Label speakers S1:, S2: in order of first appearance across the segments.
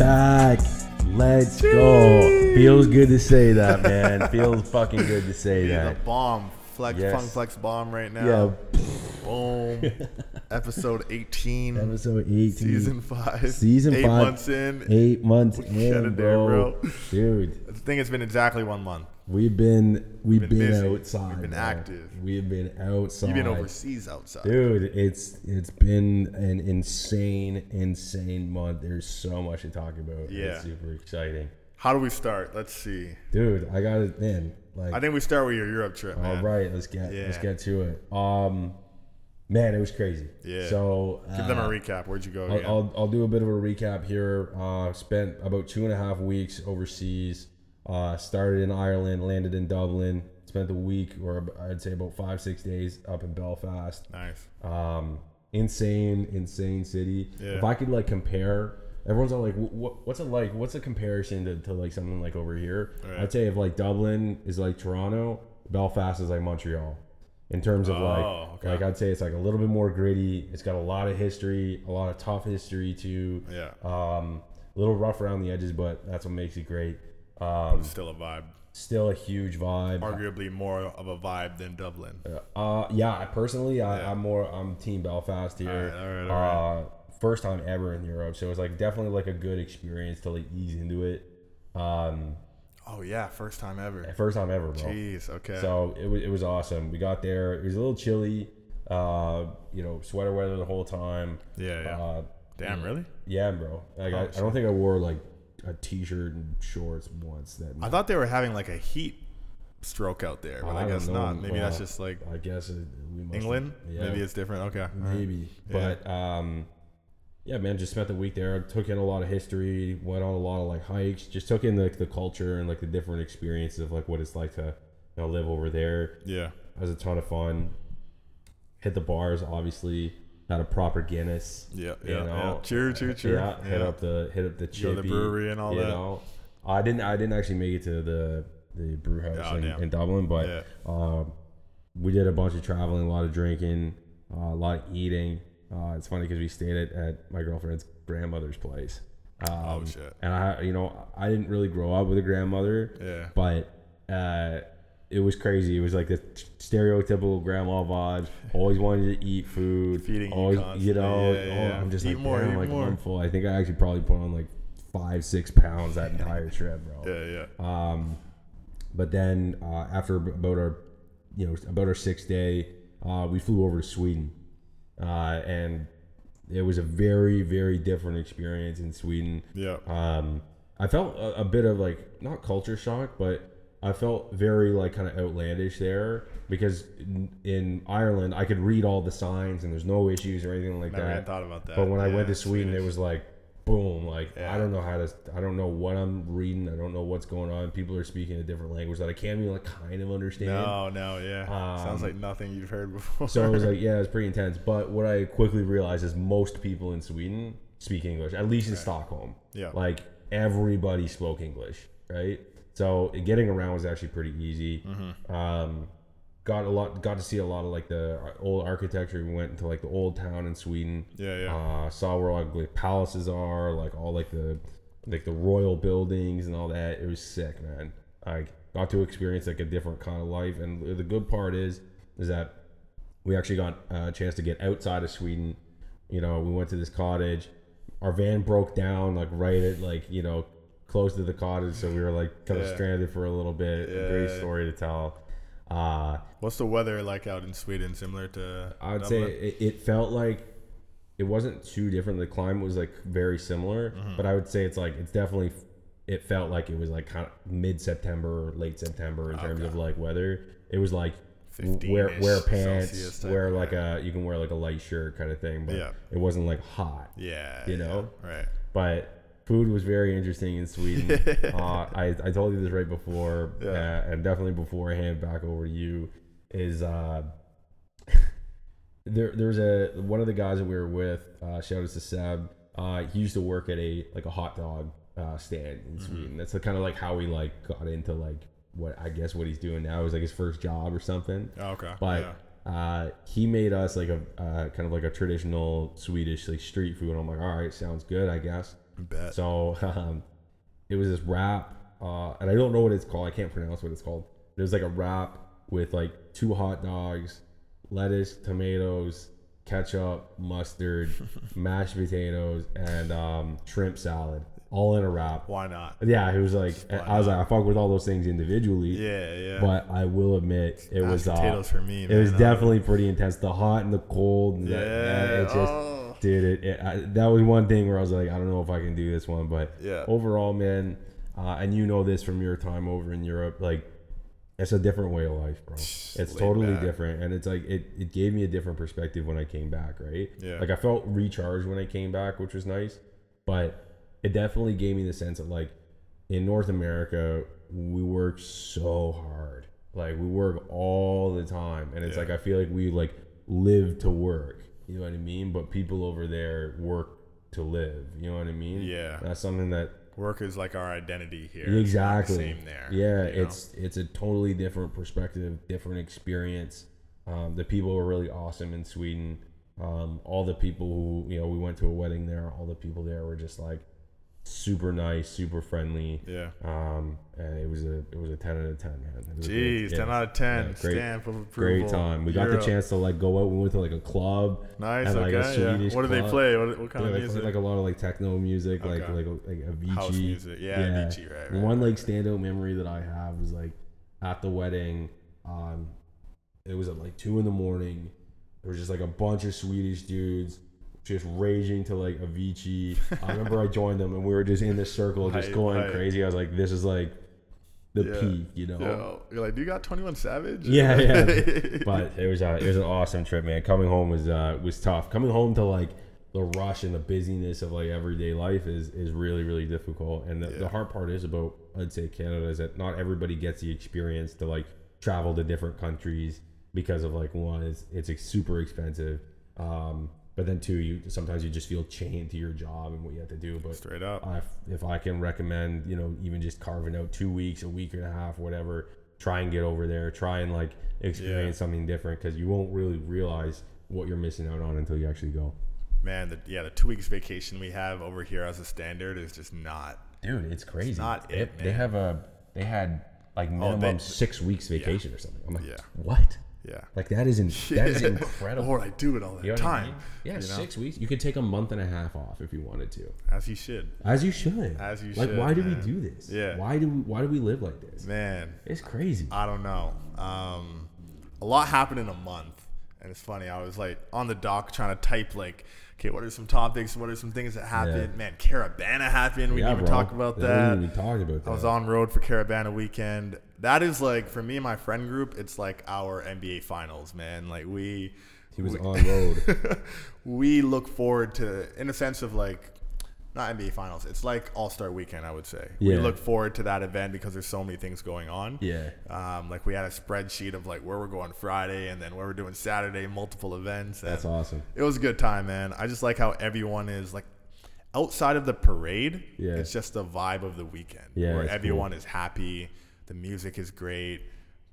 S1: Back. Let's go. Feels good to say that, man. Feels fucking good to say
S2: Yeah,
S1: that.
S2: the bomb. Flex,
S1: Yes.
S2: Funk Flex bomb right now.
S1: Yeah.
S2: Boom. Episode 18.
S1: Episode 18.
S2: Season 5.
S1: Season
S2: Eight
S1: five.
S2: months in.
S1: Eight months in,
S2: it there,
S1: bro.
S2: bro.
S1: Dude,
S2: I think it's been exactly one month.
S1: We've been we've
S2: Been
S1: been, outside.
S2: We've been
S1: bro.
S2: active.
S1: We've been outside.
S2: You've been overseas outside.
S1: Dude, it's it's been an insane, insane month. There's so much to talk about.
S2: Yeah.
S1: It's super exciting.
S2: How do we start? Let's see.
S1: Dude, I got it man. Like
S2: I think we start with your Europe trip, man.
S1: All right, let's get let's get to it. Um, man, it was crazy.
S2: Yeah.
S1: So
S2: Give them a
S1: uh,
S2: recap. Where'd you go
S1: I'll. I'll, I'll do a bit of a recap here. Uh, spent about two and a half weeks overseas. Uh, started in Ireland, landed in Dublin. Spent the week, or I'd say about five six days, up in Belfast.
S2: nice.
S1: Um, insane, insane city.
S2: Yeah.
S1: If I could like compare, everyone's all like, what, "What's it like? What's a comparison to, to like something like over here?"
S2: Right.
S1: I'd say if like Dublin is like Toronto, Belfast is like Montreal. In terms of like,
S2: Oh, okay.
S1: like I'd say it's like a little bit more gritty. It's got a lot of history, a lot of tough history too.
S2: Yeah.
S1: Um, a little rough around the edges, but that's what makes it great. Um,
S2: Still a vibe.
S1: still a huge vibe.
S2: Arguably more of a vibe than Dublin.
S1: Uh, yeah. I Personally, I,
S2: Yeah.
S1: I'm more. I'm Team Belfast here.
S2: Alright, alright, alright.
S1: Uh, first time ever in Europe, so it was like definitely like a good experience to like ease into it. Um,
S2: Oh, yeah. First time ever.
S1: first time ever, bro.
S2: Jeez. Okay.
S1: So it was it was awesome. We got there. It was a little chilly. Uh, you know, sweater weather the whole time.
S2: yeah, yeah.
S1: Uh,
S2: Damn, really?
S1: yeah, bro. Like I, I don't think I wore like a t-shirt and shorts once. That
S2: I thought they were having like a heat stroke out there, but I,
S1: I
S2: guess
S1: know.
S2: not. Maybe that's just like
S1: I guess it, we must
S2: England.
S1: Yeah.
S2: Maybe it's different. Okay.
S1: maybe
S2: Yeah.
S1: but um yeah man just spent the week there took in a lot of history went on a lot of like hikes just took in like the culture and like the different experiences of like what it's like to you know live over there
S2: Yeah.
S1: it was a ton of fun hit the bars obviously had a proper guinness
S2: Yeah.
S1: you
S2: Yeah. yeah.
S1: know?
S2: Cheer, cheer, cheer.
S1: yeah, hit up the hit up the chippy,
S2: the brewery and all
S1: you
S2: that.
S1: know i didn't i didn't actually make it to the the brew house
S2: Oh,
S1: in, in dublin but
S2: Yeah.
S1: um, we did a bunch of traveling, a lot of drinking, uh, a lot of eating. Uh, it's funny because we stayed at, at my girlfriend's grandmother's place. Um,
S2: Oh, shit.
S1: And I, you know, I didn't really grow up with a grandmother,
S2: Yeah.
S1: but uh, it was crazy. It was like the stereotypical grandma vibe. Always wanted to eat food.
S2: Feeding you
S1: always, you
S2: constantly.
S1: know.
S2: Yeah,
S1: oh,
S2: yeah, yeah.
S1: I'm just
S2: Eat
S1: like,
S2: more,
S1: damn, like
S2: more.
S1: I'm full. I think I actually probably put on like five, six pounds that entire trip, bro.
S2: Yeah. Yeah.
S1: Um, but then uh, after about our, you know, about our sixth day, uh, we flew over to Sweden, uh, and it was a very, very different experience in Sweden.
S2: Yeah.
S1: Um, I felt a, a bit of like not culture shock, but I felt very like kind of outlandish there because in, in Ireland I could read all the signs and there's no issues or anything like
S2: Never
S1: that.
S2: even thought about that.
S1: But when I went to Sweden,
S2: Swedish.
S1: it was like boom, like
S2: Yeah.
S1: I don't know how to, I don't know what I'm reading, I don't know what's going on. People are speaking a different language that I can't even like kind of understand.
S2: No, no, yeah. Sounds
S1: Um,
S2: like nothing you've heard before.
S1: So it was like, yeah, it was pretty intense. But what I quickly realized is most people in Sweden speak English, at least in Stockholm.
S2: Yeah.
S1: Like everybody spoke English, right? So getting around was actually pretty easy.
S2: Mm-hmm.
S1: Um, got a lot, got to see a lot of like the old architecture. We went into like the old town in Sweden.
S2: Yeah, yeah.
S1: Uh, saw where all like palaces are, like all like the like the royal buildings and all that. It was sick, man. I got to experience like a different kind of life, and the good part is, is that we actually got a chance to get outside of Sweden. You know, we went to this cottage. Our van broke down like right at like you know close to the cottage, so we were like kind of
S2: Yeah.
S1: stranded for a little bit. A great story to tell. Uh,
S2: What's the weather like out in Sweden? Similar to
S1: I would
S2: Dublin?
S1: say it, it felt like it wasn't too different. The climate was like very similar,
S2: Mm-hmm.
S1: but I would say it's like it's definitely it felt like it was like kind of mid September late September in terms of like weather. It was like wear wear pants, wear like a you can wear like a light shirt kind of thing, but
S2: Yeah.
S1: it wasn't like hot.
S2: Yeah.
S1: you
S2: yeah,
S1: know?
S2: Right.
S1: But food was very interesting in Sweden. uh, I, I told you this right before,
S2: Yeah.
S1: uh, and definitely before I hand back over to you, is uh, there there's a one of the guys that we were with. Uh, shout out to Seb. Uh, he used to work at a like a hot dog uh, stand in Sweden. That's kind of like how he like got into like what I guess what he's doing now is like his first job or something.
S2: Oh, okay.
S1: But
S2: yeah.
S1: uh, he made us like a uh, kind of like a traditional Swedish like street food. I'm like, all right, sounds good, I guess.
S2: Bet.
S1: So um, it was this wrap, uh, and I don't know what it's called. I can't pronounce what it's called. It was like a wrap with like two hot dogs, lettuce, tomatoes, ketchup, mustard, mashed potatoes, and um, shrimp salad, all in a wrap.
S2: Why not?
S1: Yeah, it was like I was like I fuck with all those things individually.
S2: Yeah, yeah.
S1: But I will admit it was
S2: Mashed
S1: uh,
S2: potatoes for me,
S1: It was
S2: man.
S1: definitely pretty intense. The hot and the cold. And
S2: yeah.
S1: that, that- it just,
S2: oh.
S1: Dude, it, it I, that was one thing where I was like, I don't know if I can do this one, but
S2: Yeah.
S1: overall, man, uh, and you know this from your time over in Europe, like it's a different way of life, bro. It's
S2: Laid
S1: totally
S2: back.
S1: different, and it's like it, it gave me a different perspective when I came back, right?
S2: Yeah.
S1: Like I felt recharged when I came back, which was nice, but it definitely gave me the sense of like in North America, we work so hard. Like we work all the time, and it's
S2: Yeah.
S1: like I feel like we like live to work. You know what I mean? But people over there work to live. You know what I mean?
S2: Yeah.
S1: That's something that
S2: Work is like our identity here. It's not the
S1: exactly
S2: Same there.
S1: Yeah,
S2: you know?
S1: it's it's a totally different perspective, different experience. Um, the people were really awesome in Sweden. Um, all the people who you know, we went to a wedding there. All the people there were just like super nice, super friendly.
S2: yeah.
S1: Um, and it was a it was a ten out of ten, man. It was a
S2: Jeez,
S1: great-
S2: ten
S1: yeah,
S2: out of ten.
S1: yeah, great-
S2: Stamp of approval.
S1: Great time. We got the chance to like go out. We went to like a club.
S2: Nice.
S1: and, like,
S2: okay. yeah. What do they play? What, what kind
S1: Yeah,
S2: of
S1: they
S2: music?
S1: played like a lot of like techno music, like
S2: Okay.
S1: like like Avicii.
S2: House music. Yeah, Avicii, right, right,
S1: One like standout memory that I have was like at the wedding. Um, it was at like two in the morning. There was just like a bunch of Swedish dudes just raging to like Avicii. I remember I joined them and we were just in this circle, just going crazy. I was like, this is like the
S2: Yeah.
S1: peak, you know.
S2: Yo, you're like, do you got Twenty One Savage?
S1: Yeah, yeah. but it was a it was an awesome trip, man. Coming home was uh was tough. Coming home to like the rush and the busyness of like everyday life is is really really difficult. And the,
S2: Yeah.
S1: the hard part is about I'd say Canada is that not everybody gets the experience to like travel to different countries because of like one it's it's super expensive. Um, but then two, you sometimes you just feel chained to your job and what you have to do. But
S2: Straight up.
S1: I, if I can recommend, you know, even just carving out two weeks, a week and a half, whatever, try and get over there, try and like experience something different because you won't really realize what you're missing out on until you actually go.
S2: Man, the, yeah, the two weeks vacation we have over here as a standard is just not.
S1: Dude, it's crazy.
S2: not it,
S1: they
S2: man.
S1: have a they had like oh, minimum
S2: they-
S1: six weeks vacation or something. I'm like,
S2: Yeah.
S1: what?
S2: Yeah.
S1: Like that is in, that is incredible.
S2: Or I do it all the
S1: You know what I
S2: time.
S1: mean? Yeah,
S2: you know?
S1: six weeks. You could take a month and a half off if you wanted to,
S2: As you should.
S1: as you should.
S2: As you
S1: like,
S2: should, Like
S1: why do
S2: man.
S1: we do this?
S2: Yeah.
S1: Why do we, why do we live like this?
S2: Man,
S1: It's crazy.
S2: I don't know. Um, a lot happened in a month, and it's funny. I was like on the dock trying to type like, okay, what are some topics? What are some things that happened?
S1: Yeah.
S2: Man, Caribana happened. We
S1: yeah,
S2: didn't even talk about
S1: Yeah,
S2: that.
S1: We, we talked about that.
S2: I was on road for Caribana weekend. That is like for me and my friend group. It's like our NBA finals, man. Like we,
S1: he was on road.
S2: we look forward to, in a sense of like, not NBA finals. It's like All Star Weekend, I would say. We look forward to that event because there's so many things going on.
S1: yeah.
S2: Um, like we had a spreadsheet of like where we're going Friday and then where we're doing Saturday, multiple events.
S1: That's awesome.
S2: It was a good time, man. I just like how everyone is like outside of the parade.
S1: Yeah.
S2: It's just the vibe of the weekend.
S1: Yeah,
S2: Where everyone is happy. The music is great.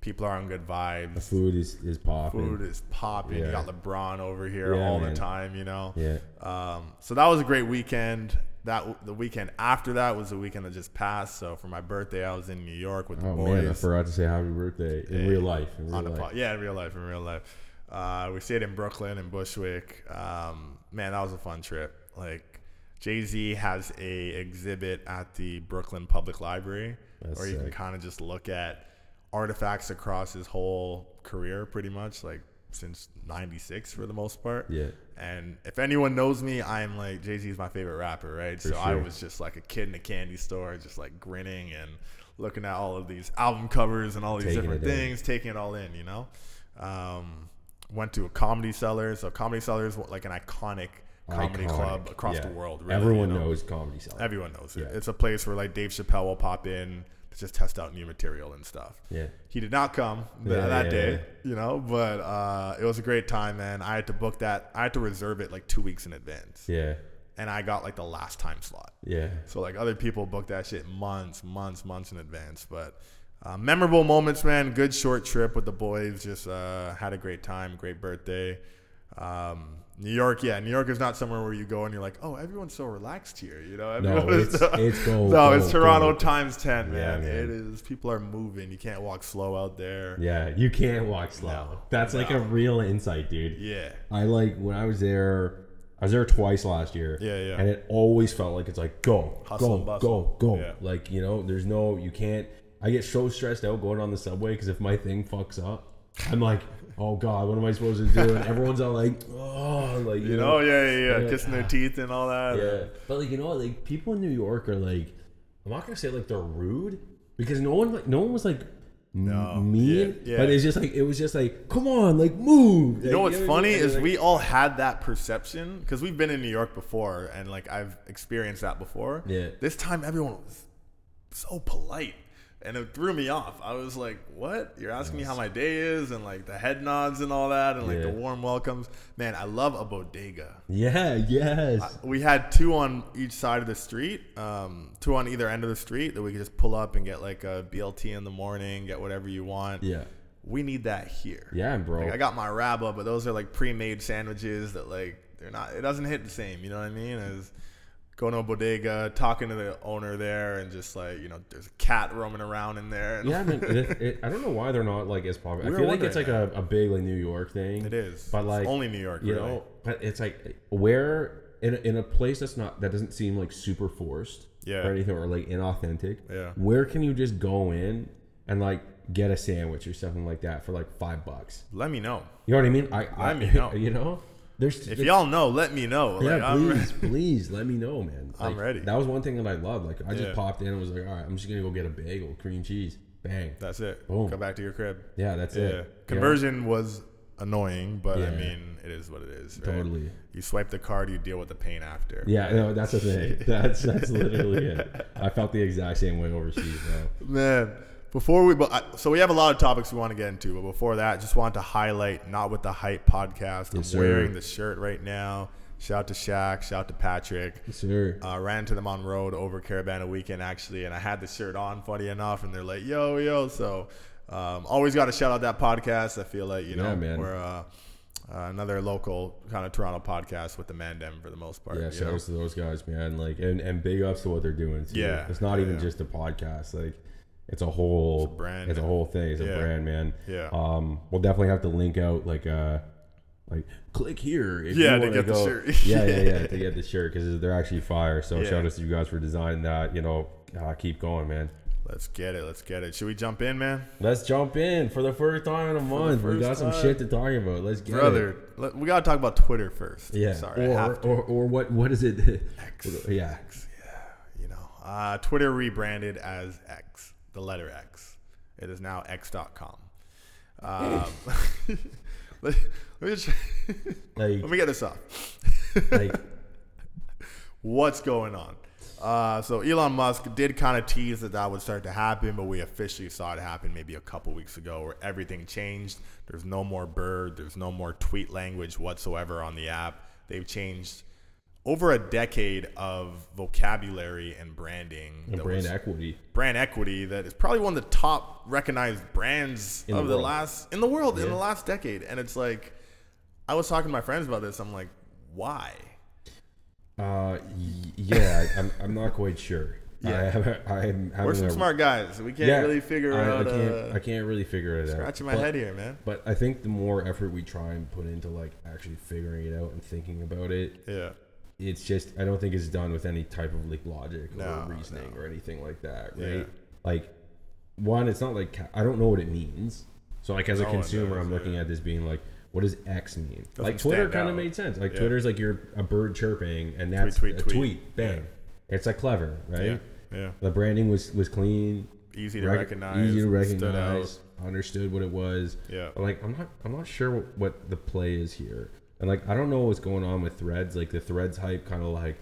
S2: People are on good vibes.
S1: The food is, is popping.
S2: Food is popping. You got LeBron over here
S1: Yeah,
S2: all
S1: man.
S2: the time, you know.
S1: Yeah.
S2: Um, so that was a great weekend. That the weekend after that was the weekend that just passed. So for my birthday, I was in New York with the
S1: Oh
S2: boys
S1: man, I forgot to say happy birthday in
S2: Yeah,
S1: real life. In real
S2: on the
S1: life.
S2: pod. Yeah, in real life, in real life. Uh, we stayed in Brooklyn and Bushwick. Um, man, that was a fun trip. Like Jay Z has a exhibit at the Brooklyn Public Library
S1: That's
S2: where you can kind of just look at artifacts across his whole career, pretty much like since '96 for the most part.
S1: Yeah.
S2: And if anyone knows me, I'm like Jay Z is my favorite rapper, right? so I was just like a kid in a candy store, just like grinning and looking at all of these album covers and all these
S1: Taking
S2: different
S1: it in.
S2: things, taking it all in, you know. Um, went to a comedy cellar, so comedy cellar is like an iconic comedy
S1: Iconic.
S2: club across
S1: Yeah.
S2: the world. Really,
S1: Everyone
S2: you know?
S1: knows comedy cellar.
S2: Everyone knows it.
S1: Yeah.
S2: It's a place where like Dave Chappelle will pop in just test out new material and stuff.
S1: yeah.
S2: He did not come th-
S1: Yeah,
S2: that
S1: yeah,
S2: day,
S1: yeah.
S2: you know, but uh, it was a great time, man. I had to book that. I had to reserve it like two weeks in advance,
S1: Yeah.
S2: and I got like the last time slot.
S1: Yeah.
S2: So like other people booked that shit months, months, months in advance. But uh, memorable moments, man. Good short trip with the boys. Just uh, had a great time. Great birthday. Um, New York, yeah, New York is not somewhere where you go and you're like, oh, everyone's so relaxed here, you know?
S1: No,
S2: Everyone is-
S1: it's- it's go,
S2: no,
S1: go,
S2: it's Toronto
S1: go.
S2: times ten, man.
S1: Yeah, man.
S2: It is. People are moving. You can't walk slow out there.
S1: Yeah, you can't walk slow.
S2: No,
S1: That's like a real insight, dude.
S2: Yeah,
S1: I like when I was there. I was there twice last year.
S2: Yeah, yeah.
S1: And it always felt like it's like go,
S2: Hustle
S1: go, go, go.
S2: Yeah.
S1: Like you know, there's no, you can't. I get so stressed out going on the subway because if my thing fucks up, I'm like, oh god, what am I supposed to do? And everyone's all like, oh, like you,
S2: you know, oh, yeah, yeah, yeah,
S1: Yeah.
S2: kissing their teeth and all that.
S1: yeah. But like you know, what, like people in New York are like, I'm not gonna say like they're rude because no one like no one was like.
S2: No,
S1: mean,
S2: yeah, yeah.
S1: but it's just like it was just like, come on, like move.
S2: You know what's funny is we all had that perception because we've been in New York before and like I've experienced that before.
S1: Yeah.
S2: This time everyone was so polite and it threw me off. I was like, "What? You're asking me how my day is?" And like the head nods and all that and like the warm welcomes. Man, I love a bodega.
S1: Yeah, yes.
S2: We had two on each side of the street, um, two on either end of the street that we could just pull up and get like a BLT in the morning, get whatever you want.
S1: yeah.
S2: We need that here.
S1: Yeah, bro.
S2: Like I got my rabba, but those are like pre-made sandwiches that like they're not. It doesn't hit the same. You know what I mean? As going to a bodega, talking to the owner there, and just like you know, there's a cat roaming around in there. And
S1: yeah, man. It, it, I don't know why they're not like as popular.
S2: We
S1: I feel like it's like a, a big like New York thing.
S2: it is.
S1: but
S2: It's
S1: like
S2: only New York.
S1: you
S2: really.
S1: know. But it's like where in a, in a place that's not that doesn't seem like super forced,
S2: Yeah.
S1: or anything, or like inauthentic.
S2: Yeah.
S1: Where can you just go in and like get a sandwich or something like that for like five bucks?
S2: Let me know.
S1: You know what I mean? I, I
S2: Let me know.
S1: You know, there's
S2: If y'all know, let me know.
S1: Yeah,
S2: Like, I'm
S1: please, please let me know, man.
S2: I'm ready.
S1: That was one thing that I loved. Like I just
S2: Yeah.
S1: popped in and was like, all right, I'm just gonna go get a bagel, cream cheese, bang.
S2: That's it.
S1: Boom.
S2: Go back to your crib.
S1: Yeah, that's
S2: Yeah.
S1: it.
S2: Conversion was annoying, but I mean, it is what it is. Right?
S1: totally.
S2: You swipe the card, you deal with the pain after.
S1: Yeah, no, that's the thing. That's that's literally it. I felt the exact same way overseas, bro.
S2: Man, before we, so we have a lot of topics we want to get into, but before that, just want to highlight Not With the Hype podcast. I'm
S1: sir.
S2: wearing the shirt right now. Shout out to Shaq, shout out to Patrick.
S1: Sure.
S2: Uh, ran to them on road over Caribana weekend actually, and I had the shirt on, funny enough, and they're like, "Yo, yo!" So, um, always got to shout out that podcast. I feel like you know
S1: Yeah, man.
S2: we're uh, uh, another local kind of Toronto podcast with the Mandem for the most part.
S1: Yeah, shout
S2: know?
S1: outs to those guys, man. Like, and, and big ups to what they're doing. Too.
S2: Yeah,
S1: it's not even
S2: yeah.
S1: just a podcast. Like, it's a whole
S2: It's a brand.
S1: It's a whole thing. It's
S2: Yeah.
S1: a brand, man.
S2: Yeah.
S1: Um, we'll definitely have to link out like uh, like click here. If
S2: Yeah,
S1: you
S2: to get the shirt.
S1: yeah, yeah, yeah, to get the shirt because they're actually fire. So
S2: Yeah.
S1: shout out to you guys for designing that. You know, uh, keep going, man.
S2: Let's get it. Let's get it. Should we jump in, man?
S1: Let's jump in for the first time in a month. We got some
S2: time.
S1: shit to talk about. Let's get
S2: Brother,
S1: it.
S2: let, we gotta talk about Twitter first.
S1: Yeah.
S2: sorry,
S1: or,
S2: to.
S1: or or what what is it?
S2: X.
S1: yeah.
S2: X, yeah, you know, uh, Twitter rebranded as X, the letter X. It is now X.com. Um, let, me try,
S1: Like
S2: let me get this off.
S1: like
S2: What's going on? Uh, so Elon Musk did kind of tease that that would start to happen, but we officially saw it happen maybe a couple weeks ago, where everything changed. There's no more bird. There's no more tweet language whatsoever on the app. They've changed over a decade of vocabulary and branding.
S1: and brand equity.
S2: brand equity that is probably one of the top recognized brands
S1: In
S2: of the,
S1: world.
S2: last in the world in the last decade. And it's like, I was talking to my friends about this. I'm like, why?
S1: Uh, y- yeah, I'm, I'm not quite sure.
S2: Yeah.
S1: I, I'm
S2: We're some
S1: a,
S2: smart guys. We can't
S1: yeah,
S2: really figure
S1: I,
S2: out.
S1: I can't.
S2: uh,
S1: I can't really figure it out.
S2: scratching my
S1: But-
S2: head here, man.
S1: But I think the more effort we try and put into like actually figuring it out and thinking about it,
S2: Yeah.
S1: It's just I don't think it's done with any type of like logic
S2: No,
S1: or reasoning or anything like that, right?
S2: Yeah.
S1: Like one, it's not like I don't know what it means. So like as a
S2: No
S1: consumer, I'm looking
S2: yeah.
S1: at this being like, what does X mean?
S2: Doesn't
S1: like Twitter kind of made sense. Like
S2: Yeah.
S1: Twitter's like you're a bird chirping, and that's
S2: tweet,
S1: a
S2: tweet.
S1: tweet. Bang. It's like clever, right?
S2: Yeah. Yeah.
S1: The branding was was clean,
S2: Easy to
S1: rec-
S2: recognize.
S1: easy to recognize, understood what it was.
S2: Yeah.
S1: But like I'm not I'm not sure what, what the play is here. And like I don't know what's going on with threads. Like the threads hype kind of like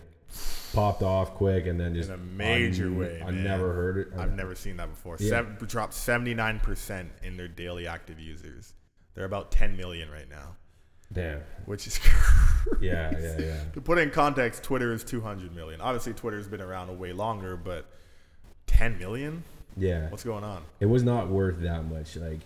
S1: popped off quick and then just in
S2: a major
S1: un-
S2: way,
S1: I
S2: man.
S1: never heard it.
S2: I've never seen that before.
S1: Yeah.
S2: Sev- dropped 79% in their daily active users. They're about 10 million right now,
S1: Damn.
S2: which is
S1: Yeah, yeah, yeah.
S2: To put it in context, Twitter is 200 million. Obviously, Twitter's been around way longer, but 10 million?
S1: Yeah.
S2: What's going on?
S1: It was not worth that much. Like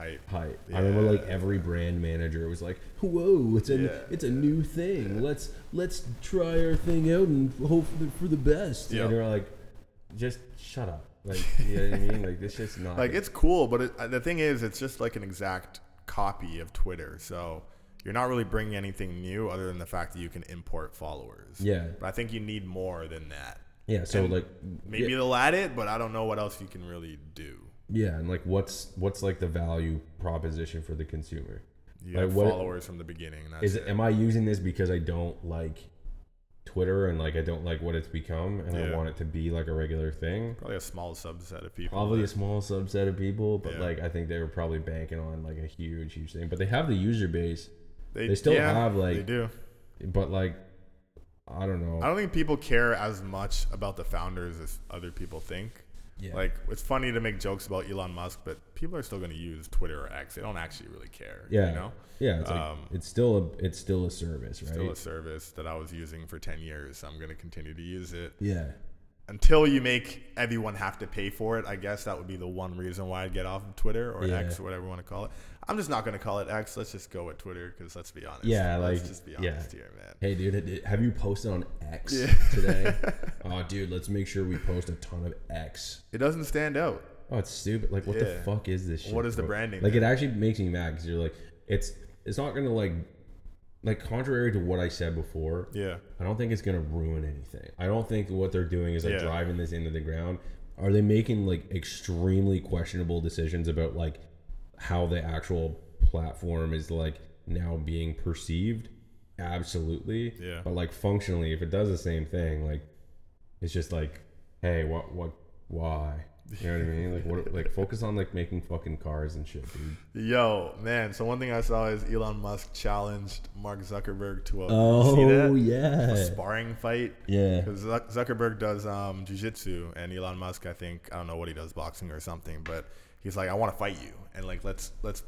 S2: hype.
S1: hype. I remember like every brand manager was like, "Whoa, it's a
S2: Yeah.
S1: it's a new thing. Let's let's try our thing out and hope for the, for the best."
S2: Yeah.
S1: And they're like, "Just shut up." Like, you know what I mean? Like this shit's not
S2: Like it's cool, but it, the thing is, it's just like an exact copy of Twitter. So you're not really bringing anything new other than the fact that you can import followers.
S1: Yeah.
S2: But I think you need more than that.
S1: Yeah, so
S2: And
S1: like
S2: Maybe
S1: yeah,
S2: they'll add it, but I don't know what else you can really do.
S1: Yeah, and like what's what's like the value proposition for the consumer?
S2: You
S1: Like, what-
S2: followers from the beginning. That's
S1: Is
S2: it.
S1: am I using this because I don't like Twitter and like I don't like what it's become and I want it to be like a regular thing?
S2: Probably a small subset of people.
S1: Probably a small subset of people, but
S2: Yeah.
S1: like I think they were probably banking on like a huge, huge thing. But they have the user base,
S2: they,
S1: they still
S2: yeah,
S1: have, like-
S2: they do.
S1: but like I don't know.
S2: I don't think people care as much about the founders as other people think.
S1: Yeah.
S2: Like it's funny to make jokes about Elon Musk, but people are still going to use Twitter or X. They don't actually really care.
S1: yeah,
S2: You know,
S1: yeah, it's like
S2: Um,
S1: it's still a it's still a service, right?
S2: still a service that I was using for ten years. I'm going to continue to use it
S1: yeah,
S2: until you make everyone have to pay for it. I guess that would be the one reason why I'd get off of Twitter or
S1: Yeah.
S2: X or whatever you want to call it. I'm just not going to call it X. Let's just go with Twitter because let's be honest.
S1: Yeah,
S2: let's
S1: like,
S2: just be
S1: yeah.
S2: honest here, man.
S1: Hey, dude, have you posted on X
S2: Yeah.
S1: today? oh, dude, let's make sure we post a ton of X.
S2: It doesn't stand out.
S1: Oh, it's stupid. Like, what the fuck is this shit?
S2: What is the
S1: bro?
S2: branding
S1: Like, it actually makes me mad because you're like, it's it's not gonna like, like contrary to what I said before.
S2: Yeah.
S1: I don't think it's gonna ruin anything. I don't think what they're doing is like
S2: Yeah.
S1: driving this into the ground. Are they making like extremely questionable decisions about like how the actual platform is like now being perceived? Absolutely.
S2: Yeah.
S1: But like functionally, if it does the same thing, like it's just like, hey, what, what, why? You know what I mean? Like, what, like focus on like making fucking cars and shit, dude.
S2: Yo, man. So one thing I saw is Elon Musk challenged Mark Zuckerberg to a
S1: Oh
S2: see that?
S1: yeah,
S2: a sparring fight.
S1: yeah,
S2: Because Zuckerberg does um, jujitsu, and Elon Musk, I think, I don't know what he does, boxing or something, but he's like, I want to fight you, and like, let's let's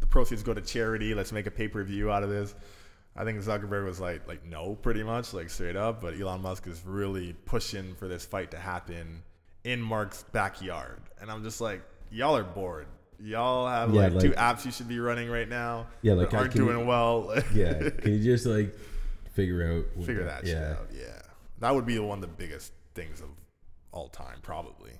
S2: the proceeds go to charity. Let's make a pay per view out of this. I think Zuckerberg was like, like no, pretty much, like straight up. But Elon Musk is really pushing for this fight to happen in Mark's backyard, and I'm just like, y'all are bored. Y'all have
S1: Yeah,
S2: like, two apps you should be running right now.
S1: Yeah, like,
S2: aren't
S1: can you-
S2: doing well.
S1: yeah. Can you just like figure out what
S2: figure that shit out. Yeah, that would be one of the biggest things of all time, probably.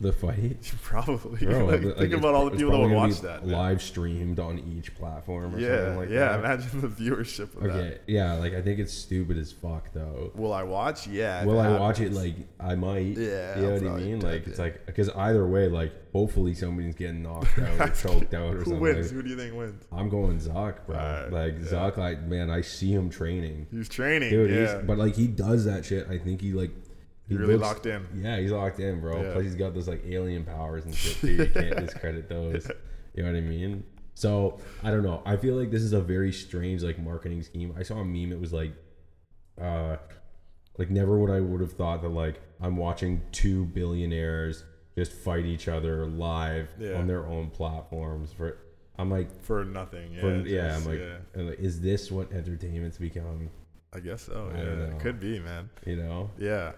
S1: The fight.
S2: Probably.
S1: Bro,
S2: like,
S1: like,
S2: think about all the people that would watch that. man.
S1: live streamed on each platform or
S2: Yeah,
S1: something like
S2: yeah.
S1: that.
S2: Imagine the viewership of
S1: Okay,
S2: that.
S1: yeah, like I think it's stupid as fuck though.
S2: Will I watch? Yeah.
S1: Will I watch it? Like I might.
S2: Yeah,
S1: you know what I mean. Like it's
S2: it.
S1: like because either way, like hopefully somebody's getting knocked out or choked out or
S2: Who
S1: something.
S2: wins?
S1: Like,
S2: Who do you think wins?
S1: I'm going Zuck, bro.
S2: Alright,
S1: like
S2: yeah.
S1: Zuck, like man, I see him training,
S2: He's training.
S1: dude.
S2: yeah.
S1: He's, but like he does that shit. I think he like he
S2: really
S1: looks-
S2: locked in.
S1: Yeah, he's locked in, bro.
S2: Yeah.
S1: Plus, he's got those like alien powers and shit too. You can't discredit those. You know what I mean? So I don't know. I feel like this is a very strange like marketing scheme. I saw a meme. It was like, uh, like never would I would have thought that like I'm watching two billionaires just fight each other live
S2: Yeah.
S1: on their own platforms. For I'm like,
S2: For nothing. Yeah.
S1: for, yeah,
S2: just-
S1: I'm like,
S2: yeah.
S1: I'm like, is this what entertainment's become?
S2: I guess so.
S1: I
S2: Yeah. It could be, man.
S1: You know?
S2: Yeah.